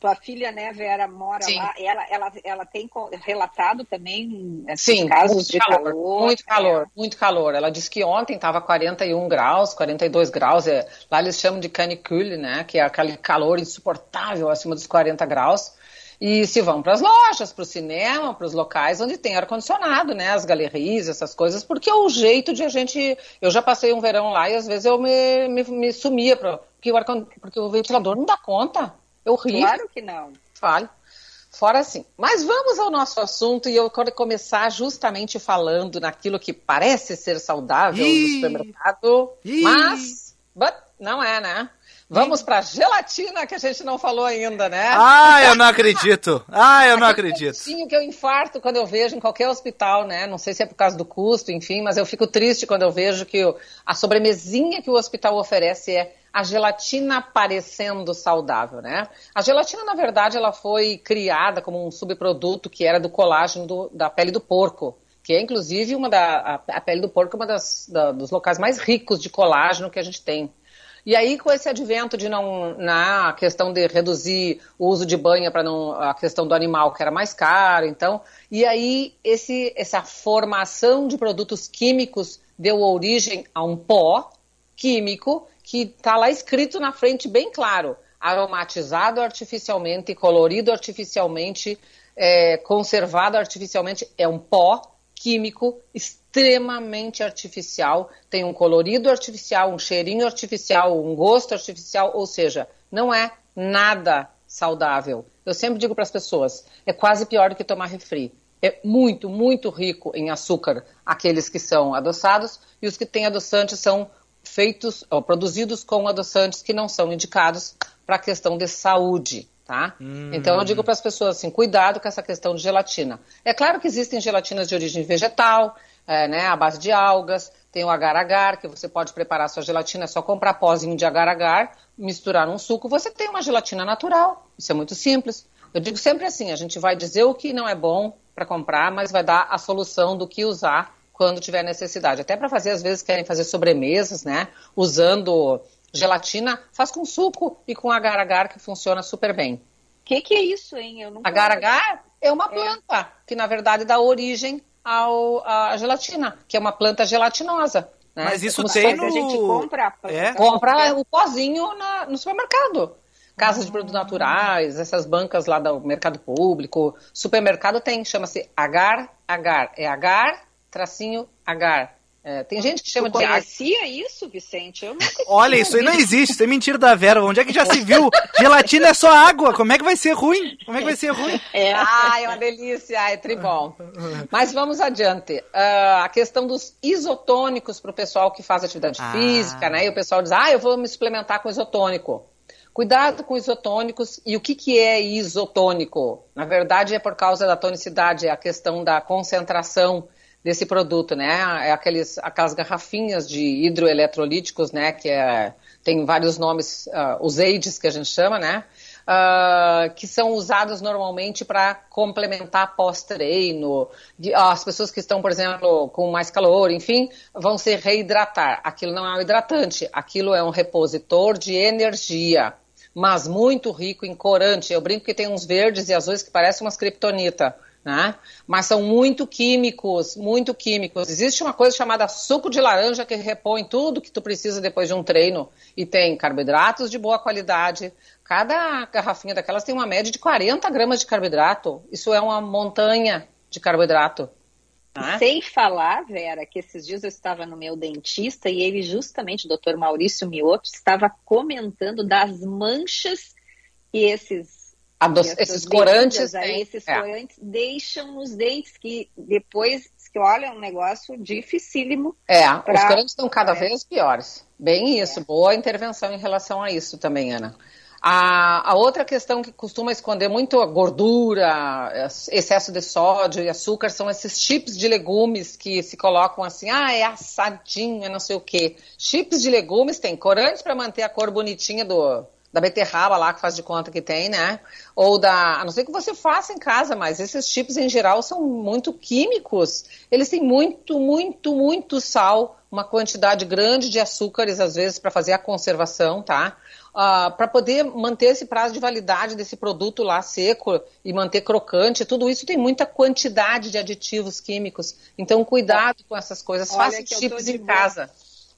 Tua filha, né, Vera, mora Sim. lá. Ela, ela, ela tem relatado também esses Sim, casos muito de calor. Muito calor, É. muito calor. Ela disse que ontem estava 41 graus, 42 graus. É, lá eles chamam de canicule, né? Que é aquele calor insuportável acima dos 40 graus. E se vão para as lojas, para o cinema, para os locais onde tem ar-condicionado, né? As galerias, essas coisas, porque é o jeito de a gente. Eu já passei um verão lá e às vezes eu me, me, me sumia, pra, porque, o ar, porque o ventilador não dá conta. É horrível. Claro que não. Fale. Fora assim. Mas vamos ao nosso assunto e eu quero começar justamente falando naquilo que parece ser saudável Ih. no supermercado, Ih. mas but, não é, né? Vamos para gelatina que a gente não falou ainda, né? Ah, eu não acredito. Ah, eu não acredito. Sim, que eu infarto quando eu vejo em qualquer hospital, né? Não sei se é por causa do custo, enfim, mas eu fico triste quando eu vejo que a sobremesinha que o hospital oferece é a gelatina parecendo saudável, né? A gelatina, na verdade, ela foi criada como um subproduto que era do colágeno do- da pele do porco, que é inclusive uma da a, pele do porco é uma das da- dos locais mais ricos de colágeno que a gente tem. E aí, com esse advento de não. Na questão de reduzir o uso de banha para não. a questão do animal, que era mais caro, então. E aí, esse, essa formação de produtos químicos deu origem a um pó químico que está lá escrito na frente bem claro: aromatizado artificialmente, colorido artificialmente, é, conservado artificialmente. É um pó químico extremamente artificial, tem um colorido artificial, um cheirinho artificial, um gosto artificial, ou seja, não é nada saudável. Eu sempre digo para as pessoas, é quase pior do que tomar refri. É muito, muito rico em açúcar, aqueles que são adoçados, e os que têm adoçantes são feitos, ou produzidos com adoçantes que não são indicados para a questão de saúde tá? Hum. Então eu digo para as pessoas assim, cuidado com essa questão de gelatina. É claro que existem gelatinas de origem vegetal, é, né, à base de algas, tem o agar-agar, que você pode preparar sua gelatina, é só comprar pozinho de agar-agar, misturar num suco, você tem uma gelatina natural. Isso é muito simples. Eu digo sempre assim, a gente vai dizer o que não é bom para comprar, mas vai dar a solução do que usar quando tiver necessidade. Até para fazer, às vezes querem fazer sobremesas, né? Usando gelatina, faz com suco e com agar-agar que funciona super bem. O que, que é isso, hein? Agar-agar é uma planta é. que, na verdade, dá origem ao, à gelatina, que é uma planta gelatinosa. Né? Mas isso tem no... A gente compra, é? compra o pozinho na, no supermercado. Casas de produtos naturais, essas bancas lá do mercado público, supermercado tem, chama-se agar-agar. É agar, tracinho, agar. É, tem gente que chama tu de conhecia isso, Vicente? Eu nunca Olha, isso aí não existe, isso é mentira da Vera. Onde é que já se viu? Gelatina é só água, como é que vai ser ruim? Como é que vai ser ruim? É. Ah, é uma delícia, é tribom. Mas vamos adiante. Uh, a questão dos isotônicos para o pessoal que faz atividade ah. física, né? E o pessoal diz, ah, eu vou me suplementar com isotônico. Cuidado com isotônicos. E o que, que é isotônico? Na verdade, é por causa da tonicidade, é a questão da concentração desse produto, né? É aqueles, aquelas garrafinhas de hidroeletrolíticos, né? Que é, tem vários nomes, uh, os AIDS que a gente chama, né? Uh, que são usados normalmente para complementar pós-treino. As pessoas que estão, por exemplo, com mais calor, enfim, vão se reidratar. Aquilo não é um hidratante, aquilo é um repositor de energia, mas muito rico em corante. Eu brinco que tem uns verdes e azuis que parecem umas kriptonita né? Mas são muito químicos, muito químicos. Existe uma coisa chamada suco de laranja que repõe tudo que tu precisa depois de um treino e tem carboidratos de boa qualidade. Cada garrafinha daquelas tem uma média de 40 gramas de carboidrato. Isso é uma montanha de carboidrato. Né? Sem falar, Vera, que esses dias eu estava no meu dentista e ele, justamente, o doutor Maurício Mioto, estava comentando das manchas que esses esses corantes, aí, esses é. corantes deixam nos dentes que depois que olha um negócio dificílimo. É, pra... os corantes estão cada é. vez piores. Bem isso, é. boa intervenção em relação a isso também, Ana. A, a, outra questão que costuma esconder muito a gordura, excesso de sódio e açúcar são esses chips de legumes que se colocam assim, ah, é assadinho, é não sei o quê. Chips de legumes tem corantes para manter a cor bonitinha do, da beterraba lá que faz de conta que tem, né? Ou da, a não ser que você faça em casa, mas esses chips em geral são muito químicos. Eles têm muito, muito, muito sal, uma quantidade grande de açúcares às vezes para fazer a conservação, tá? Uh, ah, para poder manter esse prazo de validade desse produto lá seco e manter crocante, tudo isso tem muita quantidade de aditivos químicos. Então, cuidado com essas coisas. Faça chips em boa. casa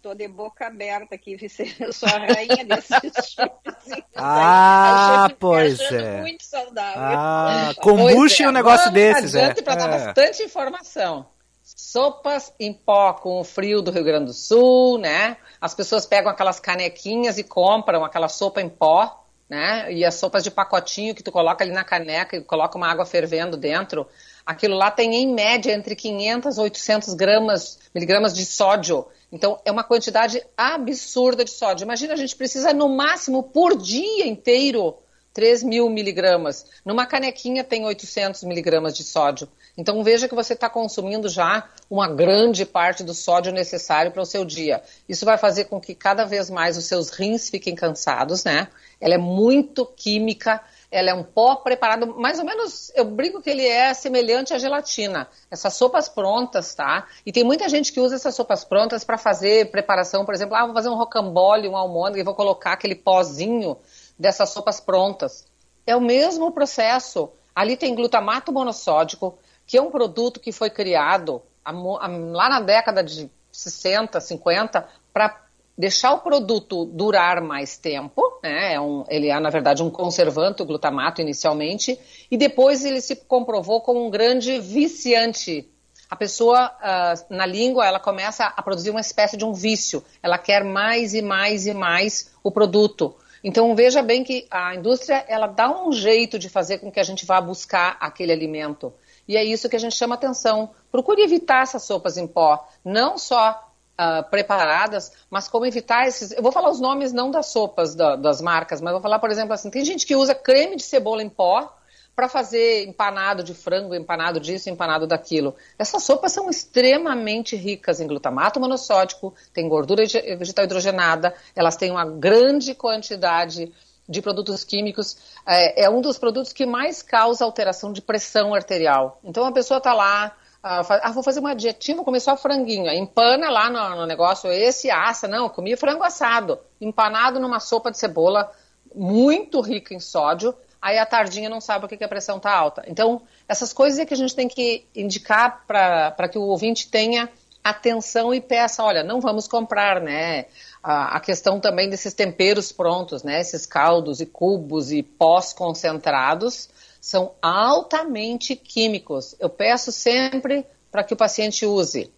tô de boca aberta aqui, Vicente. Eu sou a rainha desses chips. Ah, pois é. muito saudável. Ah, combuste é. um negócio Vamos desses, é. para dar é. bastante informação. Sopas em pó com o frio do Rio Grande do Sul, né? As pessoas pegam aquelas canequinhas e compram aquela sopa em pó, né? E as sopas de pacotinho que tu coloca ali na caneca e coloca uma água fervendo dentro. Aquilo lá tem em média entre 500 e 800 gramas, miligramas de sódio. Então, é uma quantidade absurda de sódio. Imagina, a gente precisa no máximo por dia inteiro 3 mil miligramas. Numa canequinha tem 800 miligramas de sódio. Então veja que você está consumindo já uma grande parte do sódio necessário para o seu dia. Isso vai fazer com que cada vez mais os seus rins fiquem cansados, né? Ela é muito química, ela é um pó preparado, mais ou menos, eu brinco que ele é semelhante à gelatina. Essas sopas prontas, tá? E tem muita gente que usa essas sopas prontas para fazer preparação, por exemplo, ah, vou fazer um rocambole, um almôndega e vou colocar aquele pozinho dessas sopas prontas. É o mesmo processo. Ali tem glutamato monossódico, que é um produto que foi criado lá na década de 60, 50, para deixar o produto durar mais tempo, né? É um, ele é, na verdade, um conservante, o glutamato, inicialmente, e depois ele se comprovou como um grande viciante. A pessoa, uh, na língua, ela começa a produzir uma espécie de um vício. Ela quer mais e mais e mais o produto. Então, veja bem que a indústria, ela dá um jeito de fazer com que a gente vá buscar aquele alimento. E é isso que a gente chama atenção. Procure evitar essas sopas em pó. Não só uh, preparadas, mas como evitar esses. Eu vou falar os nomes não das sopas da, das marcas, mas vou falar, por exemplo, assim: tem gente que usa creme de cebola em pó para fazer empanado de frango, empanado disso, empanado daquilo. Essas sopas são extremamente ricas em glutamato monossódico, tem gordura vegetal hidrogenada, elas têm uma grande quantidade de produtos químicos. É, é um dos produtos que mais causa alteração de pressão arterial. Então a pessoa está lá, ah, vou fazer uma dietinha, vou comer só franguinho. Empana lá no, no, negócio, esse assa. Não, comi frango assado, empanado numa sopa de cebola muito rica em sódio. Aí a tardinha não sabe porque que a pressão está alta. Então, essas coisas é que a gente tem que indicar para que o ouvinte tenha atenção e peça, olha, não vamos comprar, né? A, a questão também desses temperos prontos, né? Esses caldos e cubos e pós concentrados são altamente químicos. Eu peço sempre para que o paciente use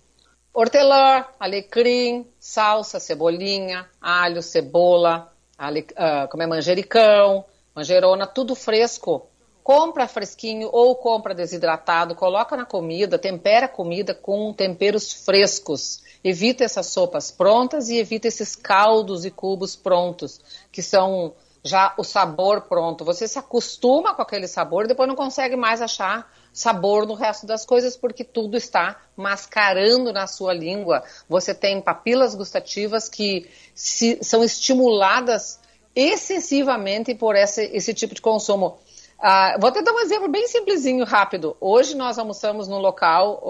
hortelã, alecrim, salsa, cebolinha, alho, cebola, ale, uh, como é manjericão, manjerona, tudo fresco. Compra fresquinho ou compra desidratado, coloca na comida, tempera a comida com temperos frescos. Evita essas sopas prontas e evita esses caldos e cubos prontos, que são já o sabor pronto. Você se acostuma com aquele sabor depois não consegue mais achar sabor no resto das coisas porque tudo está mascarando na sua língua. Você tem papilas gustativas que se, são estimuladas excessivamente por esse, esse tipo de consumo. Uh, vou até dar um exemplo bem simplesinho, rápido. Hoje nós almoçamos num local,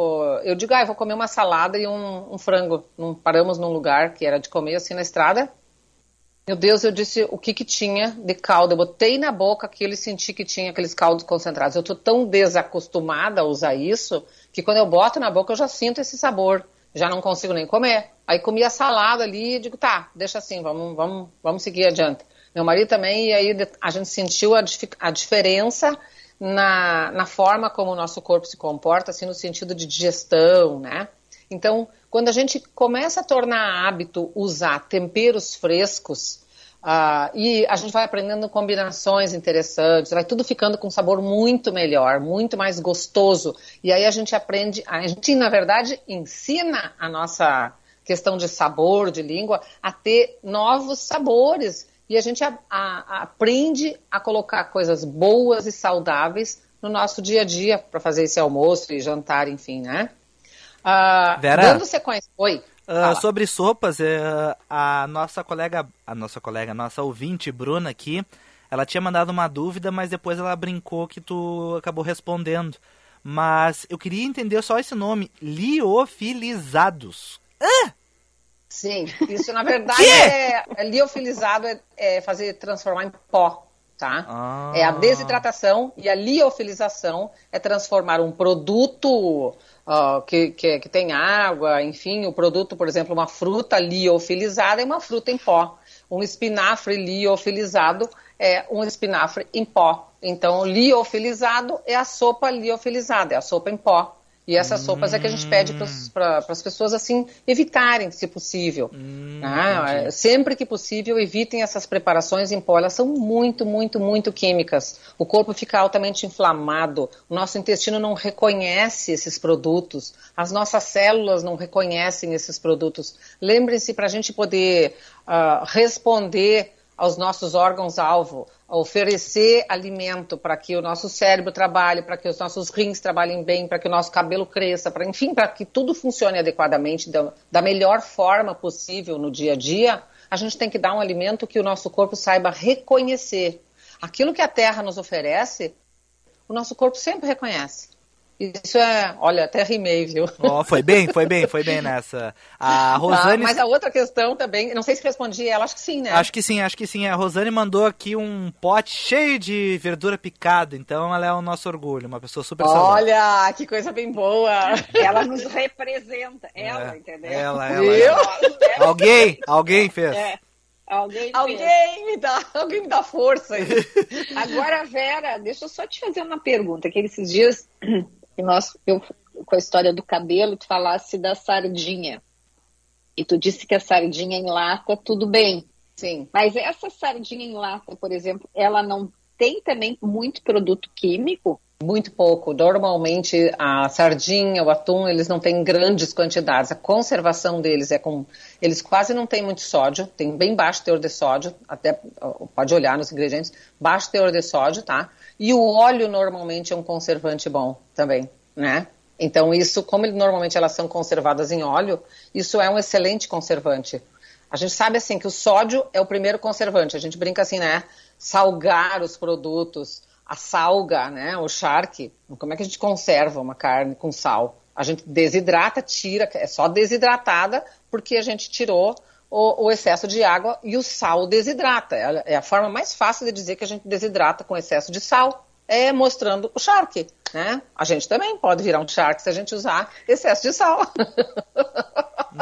eu digo, ah, vou comer uma salada e um, um frango. Num, paramos num lugar que era de comer assim na estrada. Meu Deus, eu disse o que que tinha de caldo. Eu botei na boca aquilo e senti que tinha aqueles caldos concentrados. Eu tô tão desacostumada a usar isso que quando eu boto na boca eu já sinto esse sabor. Já não consigo nem comer. Aí comi a salada ali e digo, tá, deixa assim, vamos, vamos, vamos seguir adiante. Meu marido também, e aí a gente sentiu a, a diferença na, na forma como o nosso corpo se comporta, assim, no sentido de digestão, né? Então, quando a gente começa a tornar hábito usar temperos frescos, uh, e a gente vai aprendendo combinações interessantes, vai tudo ficando com sabor muito melhor, muito mais gostoso. E aí a gente aprende, a gente, na verdade, ensina a nossa questão de sabor, de língua, a ter novos sabores. E a gente a, a, aprende a colocar coisas boas e saudáveis no nosso dia a dia para fazer esse almoço e jantar, enfim, né? Uh, Vera, dando sequência. Oi. Uh, sobre sopas, uh, a nossa colega, a nossa colega, a nossa ouvinte, Bruna, aqui, ela tinha mandado uma dúvida, mas depois ela brincou que tu acabou respondendo. Mas eu queria entender só esse nome, liofilizados. Ah! Sim, isso na verdade é, é, liofilizado é, é, fazer transformar em pó, tá? Ah. É a desidratação e a liofilização é transformar um produto uh, que, que, que, tem água, enfim, o produto, por exemplo, uma fruta liofilizada é uma fruta em pó. Um espinafre liofilizado é um espinafre em pó. Então, liofilizado é a sopa liofilizada, é a sopa em pó. E essas hum. sopas é que a gente pede para as pessoas assim evitarem, se possível. Hum, né? Sempre que possível, evitem essas preparações em pó. Elas são muito, muito, muito químicas. O corpo fica altamente inflamado. O nosso intestino não reconhece esses produtos. As nossas células não reconhecem esses produtos. Lembrem-se para a gente poder uh, responder aos nossos órgãos-alvo, oferecer alimento para que o nosso cérebro trabalhe, para que os nossos rins trabalhem bem, para que o nosso cabelo cresça, para enfim, para que tudo funcione adequadamente da, da melhor forma possível no dia a dia, a gente tem que dar um alimento que o nosso corpo saiba reconhecer. aquilo que a terra nos oferece, o nosso corpo sempre reconhece. Isso é, olha, até rimei, viu? Ó, foi bem, foi bem, foi bem nessa. A Tá, Rosane. mas a outra questão também, não sei se respondi ela, acho que sim, né? Acho que sim, acho que sim. A Rosane mandou aqui um pote cheio de verdura picada, então ela é o nosso orgulho, uma pessoa super saudável. Olha, que coisa bem boa. Ela nos representa, ela, É, entendeu? ela, ela, ela. Alguém, alguém fez. É, alguém. Alguém me dá, alguém me dá força. aí. Agora, Vera, deixa eu só te fazer uma pergunta. Que esses dias, que nós, eu, com a história do cabelo, tu falasse da sardinha. E tu disse que a sardinha em lata, tudo bem. Sim. Mas essa sardinha em lata, por exemplo, ela não tem também muito produto químico? Muito pouco. Normalmente a sardinha, o atum, eles não têm grandes quantidades. A conservação deles é com. Eles quase não têm muito sódio, tem bem baixo teor de sódio, até pode olhar nos ingredientes, baixo teor de sódio, tá? E o óleo normalmente é um conservante bom também, né? Então isso, como ele- normalmente elas são conservadas em óleo, isso é um excelente conservante. A gente sabe assim que o sódio é o primeiro conservante. A gente brinca assim, né? Salgar os produtos, a salga, né? O charque. Como é que a gente conserva uma carne com sal? A gente desidrata, tira, é só desidratada porque a gente tirou o, o excesso de água e o sal desidrata. É a- É a forma mais fácil de dizer que a gente desidrata com excesso de sal. É mostrando o charque, né? A gente também pode virar um charque se a gente usar excesso de sal.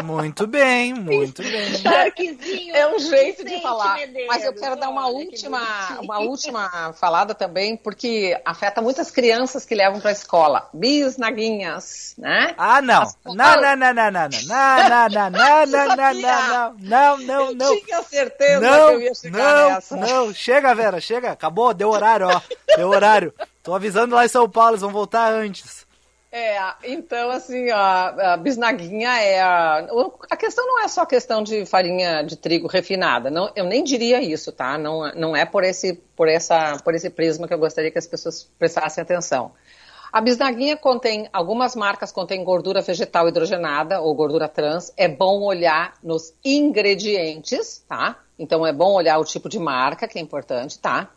Muito bem, muito bem. Charquezinho. É um jeito de falar. Medeiros, Mas eu quero dar uma última, uma última falada também, porque afeta muitas crianças que levam para a escola. Bisnaguinhas, né? Ah, não. As- Não, não, não, não, não, não, não, não, não, não, não, não, não, não, não, não. Eu tinha certeza Não, que eu ia chegar não, nessa. não, chega, Vera, chega, acabou, deu horário, ó, deu horário. Tô avisando lá em São Paulo, eles vão voltar antes. É, então assim, ó, a bisnaguinha é a, a questão não é só a questão de farinha de trigo refinada, não, eu nem diria isso, tá? Não, não é por esse, por essa, por esse prisma que eu gostaria que as pessoas prestassem atenção. A bisnaguinha contém, algumas marcas contêm gordura vegetal hidrogenada ou gordura trans. É bom olhar nos ingredientes, tá? Então é bom olhar o tipo de marca, que é importante, tá?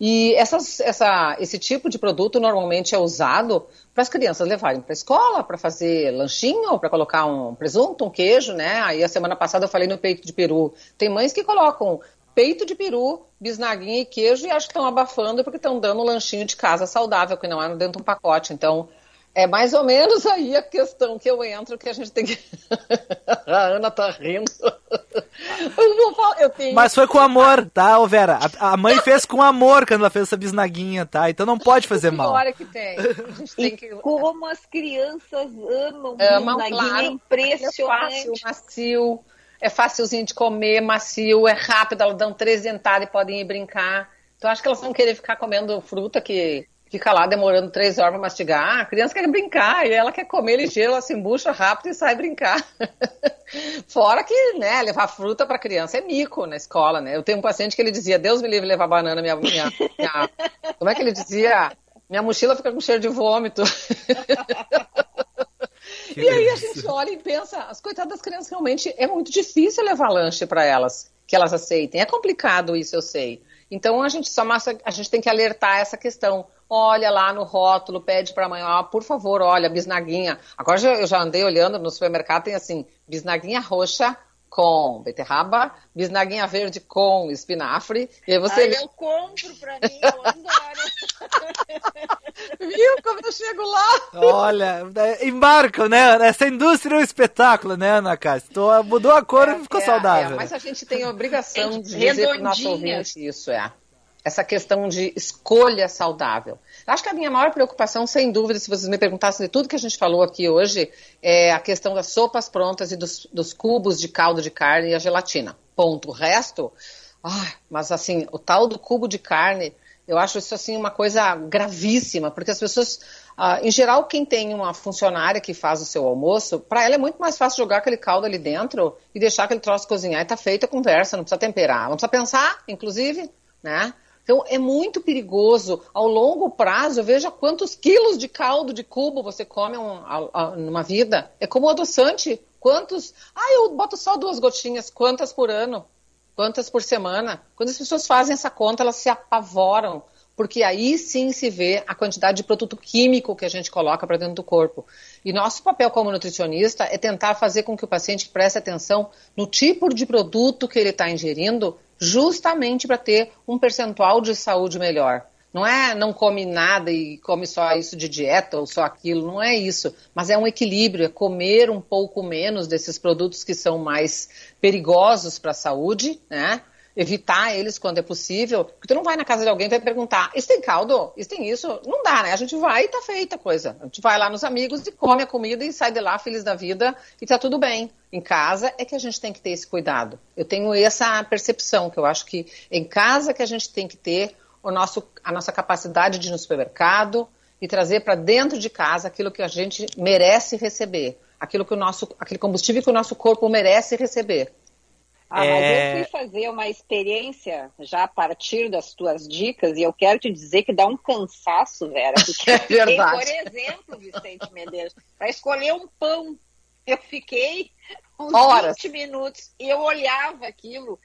E essas- essa- esse tipo de produto normalmente é usado para as crianças levarem para a escola, para fazer lanchinho, para colocar um presunto, um queijo, né? Aí a semana passada eu falei no peito de peru. Tem mães que colocam peito de peru, bisnaguinha e queijo e acho que estão abafando porque estão dando um lanchinho de casa saudável, que não é dentro de um pacote. Então, é mais ou menos aí a questão que eu entro, que a gente tem que. a Ana tá rindo. Eu, vou falar, eu tenho. Mas foi com amor, tá, ô Vera? A, a mãe fez com amor quando ela fez essa bisnaguinha, tá? Então não pode fazer mal. É que tem. A gente tem que. Como as crianças amam Amam, bisnaguinha, claro. é É impressionante. fácil, macio, é facilzinho de comer, macio, é rápido, elas dão três dentadas e podem ir brincar. Então acho que elas vão querer ficar comendo fruta que fica lá demorando três horas para mastigar. A criança quer brincar e ela quer comer ligeiro, ela se embucha rápido e sai brincar. Fora que, né, levar fruta para criança é mico na escola, né? Eu tenho um paciente que ele dizia, Deus me livre levar banana, minha, minha, minha... como é que ele dizia? Minha mochila fica com cheiro de vômito. E aí a gente olha e pensa, as coitadas das crianças realmente é muito difícil levar lanche para elas, que elas aceitem. É complicado isso, eu sei. Então a gente só massa, a gente tem que alertar essa questão. Olha lá no rótulo, pede para a mãe, ó, por favor, olha, bisnaguinha. Agora eu já andei olhando no supermercado, tem assim, bisnaguinha roxa com beterraba, bisnaguinha verde com espinafre. E aí você Ai, lê, eu compro pra mim, eu adoro. viu como eu chego lá? Olha, é, embarcam, né? Essa indústria é um espetáculo, né, Ana Cássia? Tô- Mudou a cor e ficou É, saudável. é, mas a gente tem a obrigação É, de dizer para o nosso ouvinte isso, é. Essa questão de escolha saudável. Acho que a minha maior preocupação, sem dúvida, se vocês me perguntassem de tudo que a gente falou aqui hoje, é a questão das sopas prontas e dos, dos cubos de caldo de carne e a gelatina. Ponto. O resto, ai, mas assim, o tal do cubo de carne, eu acho isso assim uma coisa gravíssima, porque as pessoas, ah, em geral, quem tem uma funcionária que faz o seu almoço, para ela é muito mais fácil jogar aquele caldo ali dentro e deixar aquele troço cozinhar e tá feita a conversa, não precisa temperar, não precisa pensar, inclusive, né? Então é muito perigoso. Ao longo prazo, veja quantos quilos de caldo de cubo você come um- a- a- numa vida. É como adoçante. Quantos? Ah, eu boto só duas gotinhas. Quantas por ano? quantas por semana. Quando as pessoas fazem essa conta, elas se apavoram, porque aí sim se vê a quantidade de produto químico que a gente coloca para dentro do corpo. E nosso papel como nutricionista é tentar fazer com que o paciente preste atenção no tipo de produto que ele está ingerindo, justamente para ter um percentual de saúde melhor. Não é não come nada e come só isso de dieta ou só aquilo, não é isso. Mas é um equilíbrio, é comer um pouco menos desses produtos que são mais perigosos para a saúde, né? Evitar eles quando é possível, porque tu não vai na casa de alguém e vai perguntar, isso tem caldo? Isso tem isso? Não dá, né? A gente vai e tá feita a coisa. A gente vai lá nos amigos e come a comida e sai de lá feliz da vida e tá tudo bem. Em casa é que a gente tem que ter esse cuidado. Eu tenho essa percepção, que eu acho que em casa que a gente tem que ter o nosso, a nossa capacidade de ir no supermercado e trazer para dentro de casa aquilo que a gente merece receber, aquilo que o nosso, aquele combustível que o nosso corpo merece receber. Ah, mas é... eu fui fazer uma experiência já a partir das tuas dicas e eu quero te dizer que dá um cansaço, Vera. Porque é verdade. por exemplo, Vicente Medeiros, para escolher um pão, eu fiquei uns Horas. 20 minutos e eu olhava aquilo,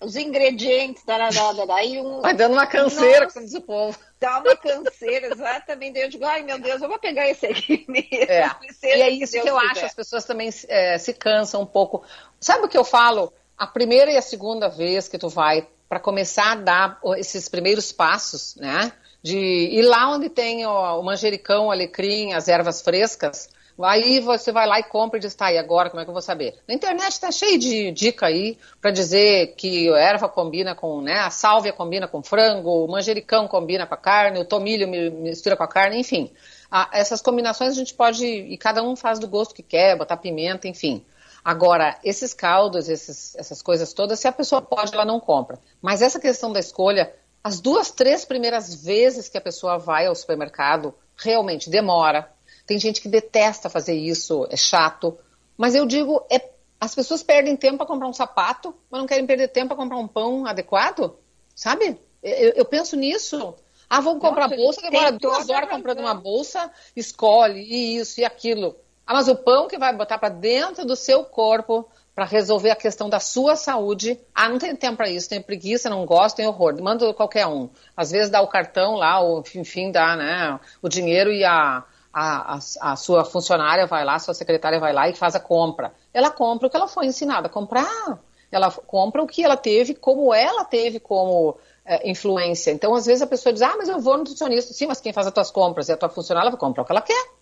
os ingredientes, daí um... Vai dando uma canseira, Nossa, como diz o povo. Dá uma canseira, exatamente. Eu digo, ai meu Deus, eu vou pegar esse aqui mesmo. É. E é isso Deus que eu quiser. acho, as pessoas também é, se cansam um pouco. Sabe o que eu falo? A primeira e a segunda vez que tu vai para começar a dar esses primeiros passos, né? De ir lá onde tem o, o manjericão, o alecrim, as ervas frescas, aí você vai lá e compra e diz, tá, e agora como é que eu vou saber? Na internet tá cheio de dica aí para dizer que a erva combina com, né, a sálvia combina com frango, o manjericão combina com a carne, o tomilho mi- mistura com a carne, enfim. Ah, essas combinações a gente pode, e cada um faz do gosto que quer, botar pimenta, enfim. Agora, esses caldos, esses- essas coisas todas, se a pessoa pode, ela não compra. Mas essa questão da escolha, as duas, três primeiras vezes que a pessoa vai ao supermercado, realmente demora. Tem gente que detesta fazer isso, é chato. Mas eu digo, é, as pessoas perdem tempo para comprar um sapato, mas não querem perder tempo para comprar um pão adequado, sabe? Eu, eu penso nisso. Ah, vamos comprar Nossa, bolsa, demora duas horas comprando uma bolsa, escolhe isso e aquilo. Ah, mas o pão que vai botar para dentro do seu corpo para resolver a questão da sua saúde. Ah, não tem tempo para isso, tem preguiça, não gosto, tem horror. Manda qualquer um. Às vezes dá o cartão lá, ou enfim, dá né, o dinheiro e a, a, a, sua funcionária vai lá, a sua secretária vai lá e faz a compra. Ela compra o que ela foi ensinada a comprar. Ela compra o que ela teve, como ela teve como é, influência. Então, às vezes a pessoa diz, ah, mas eu vou no nutricionista. Sim, mas quem faz as tuas compras é a tua funcionária, ela vai comprar o que ela quer.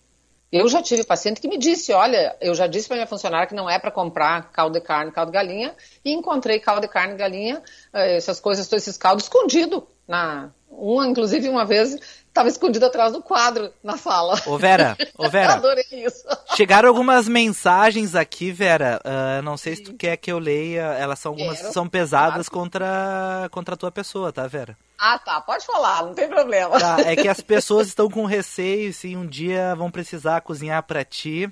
Eu já tive paciente que me disse, olha, eu já disse para minha funcionária que não é para comprar caldo de carne, caldo de galinha, e encontrei caldo de carne, galinha, eh, essas coisas, esses caldos escondido na uma, inclusive uma vez estava escondido atrás do quadro na sala. Ô Vera, ô Eu Vera, adorei isso. chegaram algumas mensagens aqui, Vera. ah, não sei se tu quer que eu leia. Elas são algumas que Quero, são pesadas contra, contra a tua pessoa, tá, Vera? Ah, tá, pode falar, não tem problema. Tá, é que as pessoas estão com receio se um dia vão precisar cozinhar pra ti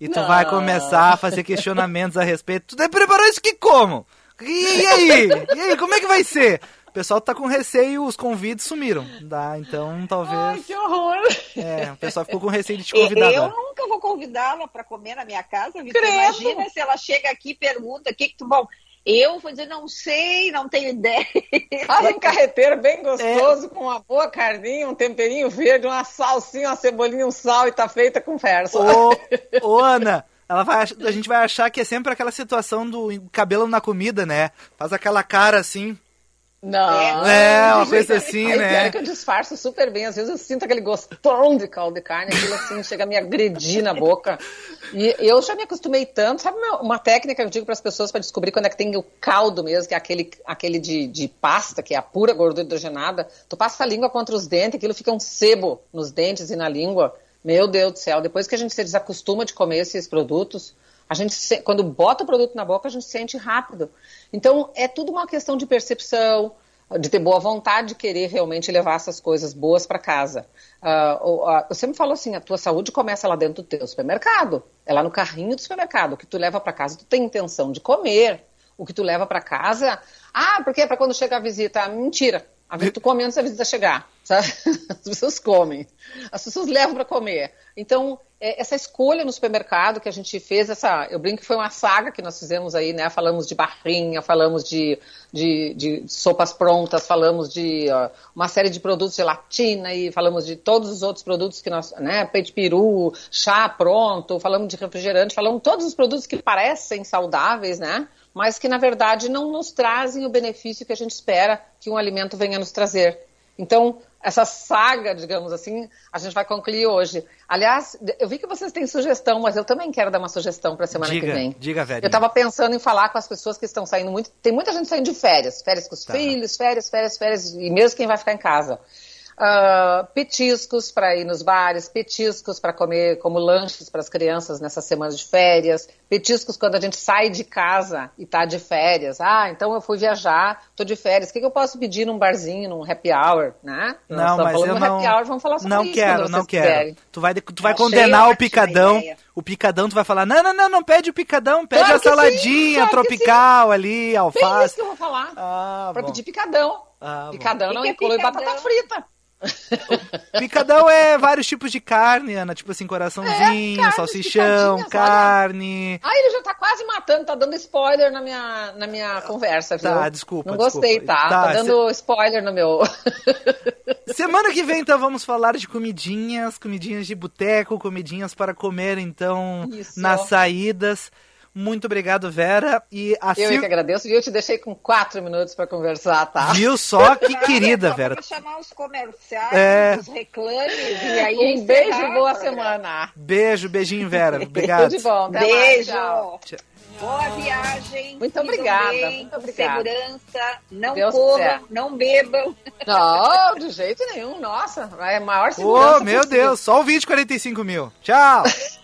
e tu Não. vai começar a fazer questionamentos a respeito. Tu preparou isso que como? E, e aí? E aí, como é que vai ser? O pessoal tá com receio, os convites sumiram. Dá, então talvez. Ai, que horror. É, o pessoal ficou com receio de te convidar Eu agora. nunca vou convidá-la para comer na minha casa, Vitor. Imagina se ela chega aqui e pergunta o que, que tu. Bom, eu vou dizer, não sei, não tenho ideia. Faz um carreteiro bem gostoso, com uma boa carninha, um temperinho verde, uma salsinha, uma cebolinha, um sal e tá feita com conversa. Ô, ô Ana, ela vai, a gente vai achar que é sempre aquela situação do cabelo na comida, né? Faz aquela cara assim. Não. É, uma coisa assim, Aí, né? pior é que eu disfarço super bem. Às vezes eu sinto aquele gostão de caldo de carne, aquilo assim chega a me agredir na boca. E eu já me acostumei tanto. Sabe uma- uma técnica que eu digo para as pessoas para descobrir quando é que tem o caldo mesmo, que é aquele, aquele de, de pasta, que é a pura gordura hidrogenada? Tu passa a língua contra os dentes, aquilo fica um sebo nos dentes e na língua. Meu Deus do céu, depois que a gente se desacostuma de comer esses produtos, a gente quando bota o produto na boca, a gente sente rápido. Então, é tudo uma questão de percepção, de ter boa vontade de querer realmente levar essas coisas boas para casa. Ah, eu sempre falo assim, a tua saúde começa lá dentro do teu supermercado, é lá no carrinho do supermercado. O que tu leva para casa, tu tem intenção de comer. O que tu leva para casa, ah, porque é para quando chegar a visita. Mentira. A visita, tu come antes da visita chegar. Sabe? As pessoas comem. As pessoas levam para comer. Então, essa escolha no supermercado que a gente fez, essa, eu brinco que foi uma saga que nós fizemos aí, né? Falamos de barrinha, falamos de, de, de sopas prontas, falamos de uma série de produtos de latina e falamos de todos os outros produtos que nós, né? Peito peru, chá pronto, falamos de refrigerante, falamos todos os produtos que parecem saudáveis, né? Mas que na verdade não nos trazem o benefício que a gente espera que um alimento venha nos trazer. Então, essa saga, digamos assim, a gente vai concluir hoje. Aliás, eu vi que vocês têm sugestão, mas eu também quero dar uma sugestão para a semana diga, que vem. Diga, velho. Eu estava pensando em falar com as pessoas que estão saindo muito. Tem muita gente saindo de férias, férias com os Tá. filhos, férias, férias, férias, e mesmo quem vai ficar em casa. Ah, petiscos para ir nos bares, petiscos para comer como lanches para as crianças nessas semanas de férias, petiscos quando a gente sai de casa e está de férias. Ah, então eu fui viajar, estou de férias. O que, que eu posso pedir num barzinho, num happy hour, né? Nós Não, mas falando eu não. happy hour, vamos falar sobre não isso quero, não quero. quiserem. Tu vai, tu vai Achei condenar o picadão. ideia. O picadão, tu vai falar: não, não, não, não pede o picadão, pede Claro a sim, saladinha claro que tropical ali, Bem isso alface. que eu vou falar. Ah, para bom. pedir picadão. Ah, picadão Que não que é inclui picadão? batata frita. Picadão é vários tipos de carne, Ana. Tipo assim, coraçãozinho, É, carnes salsichão, carne. Ah, ele já tá quase matando, tá dando spoiler na minha, na minha conversa, viu? Tá, desculpa, Não gostei, desculpa. tá? Tá, Tá, dando spoiler no meu. Semana que vem, então, vamos falar de comidinhas, comidinhas de boteco, comidinhas para comer, então, Isso. nas saídas. Muito obrigado, Vera. E a Eu é Sil- que agradeço, viu? Eu te deixei com quatro minutos pra conversar, tá? Viu só? Que querida, só Vera. pra chamar os comerciais, É. os reclames e aí Um beijo e boa semana. Beijo, beijinho, Vera. Obrigado. Tudo de bom. Até Beijo. Mais, tchau. Boa viagem. Muito obrigada, bem, muito obrigada. segurança. Não Deus corram, não bebam. Não, de jeito nenhum. Nossa, é a maior Ô, segurança meu possível. Deus, só o vídeo 45 mil. Tchau.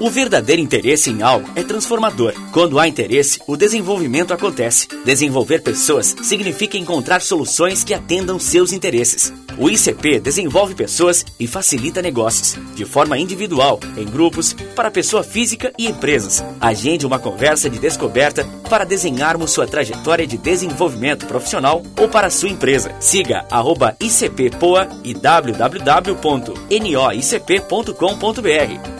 O verdadeiro interesse em algo é transformador. Quando há interesse, o desenvolvimento acontece. Desenvolver pessoas significa encontrar soluções que atendam seus interesses. O ICP desenvolve pessoas e facilita negócios, de forma individual, em grupos, para pessoa física e empresas. Agende uma conversa de descoberta para desenharmos sua trajetória de desenvolvimento profissional ou para sua empresa. Siga ICPPoa e www.noicp.com.br.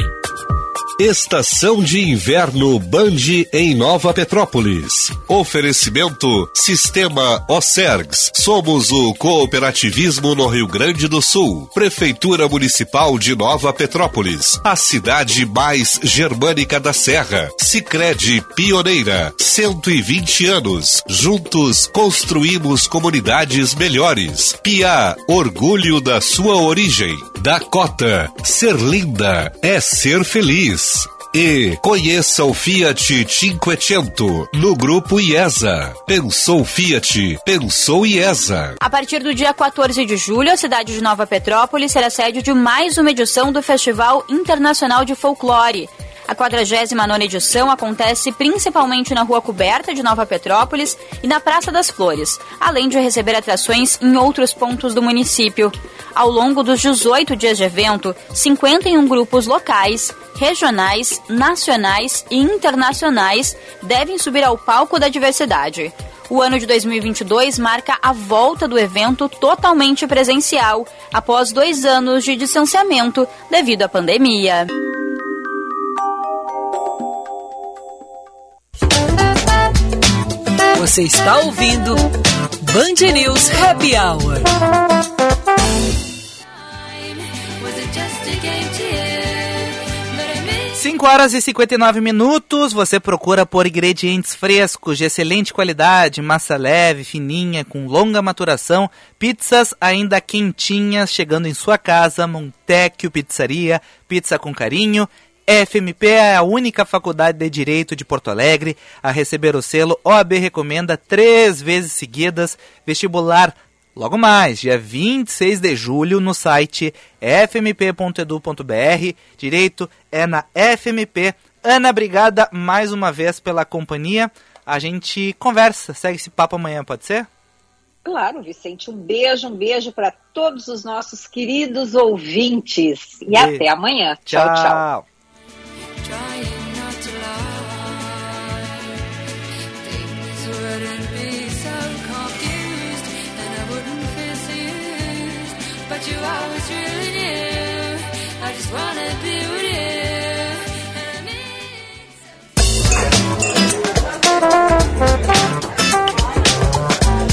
Estação de Inverno Band em Nova Petrópolis. Oferecimento Sistema Ocergs. Somos o cooperativismo no Rio Grande do Sul. Prefeitura Municipal de Nova Petrópolis. A cidade mais germânica da Serra. Sicredi Pioneira. 120 anos. Juntos construímos comunidades melhores. Pia, orgulho da sua origem. Dakota, ser linda é ser feliz. E conheça o Fiat Cinquecento no grupo IESA. Pensou Fiat, pensou IESA. A partir do dia 14 de julho, a cidade de Nova Petrópolis será sede de mais uma edição do Festival Internacional de Folclore. A 49ª edição acontece principalmente na Rua Coberta de Nova Petrópolis e na Praça das Flores, além de receber atrações em outros pontos do município. Ao longo dos 18 dias de evento, 51 grupos locais, regionais, nacionais e internacionais devem subir ao palco da diversidade. O ano de 2022 marca a volta do evento totalmente presencial, após dois anos de distanciamento devido à pandemia. Você está ouvindo Band News Happy Hour. 5 horas e 59 minutos. Você procura por ingredientes frescos, de excelente qualidade, massa leve, fininha, com longa maturação, pizzas ainda quentinhas chegando em sua casa. Montecchio Pizzaria, pizza com carinho. FMP é a única faculdade de Direito de Porto Alegre a receber o selo OAB Recomenda três vezes seguidas, vestibular logo mais, dia 26 de julho, no site fmp.edu.br. Direito é na FMP. Ana, obrigada mais uma vez pela companhia. A gente conversa, segue esse papo amanhã, pode ser? Claro, Vicente, um beijo, um beijo para todos os nossos queridos ouvintes. E até amanhã. tchau. tchau. Things But you always really knew. I just wanna be with you.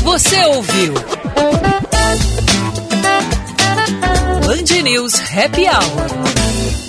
Você ouviu? Band News Happy Hour.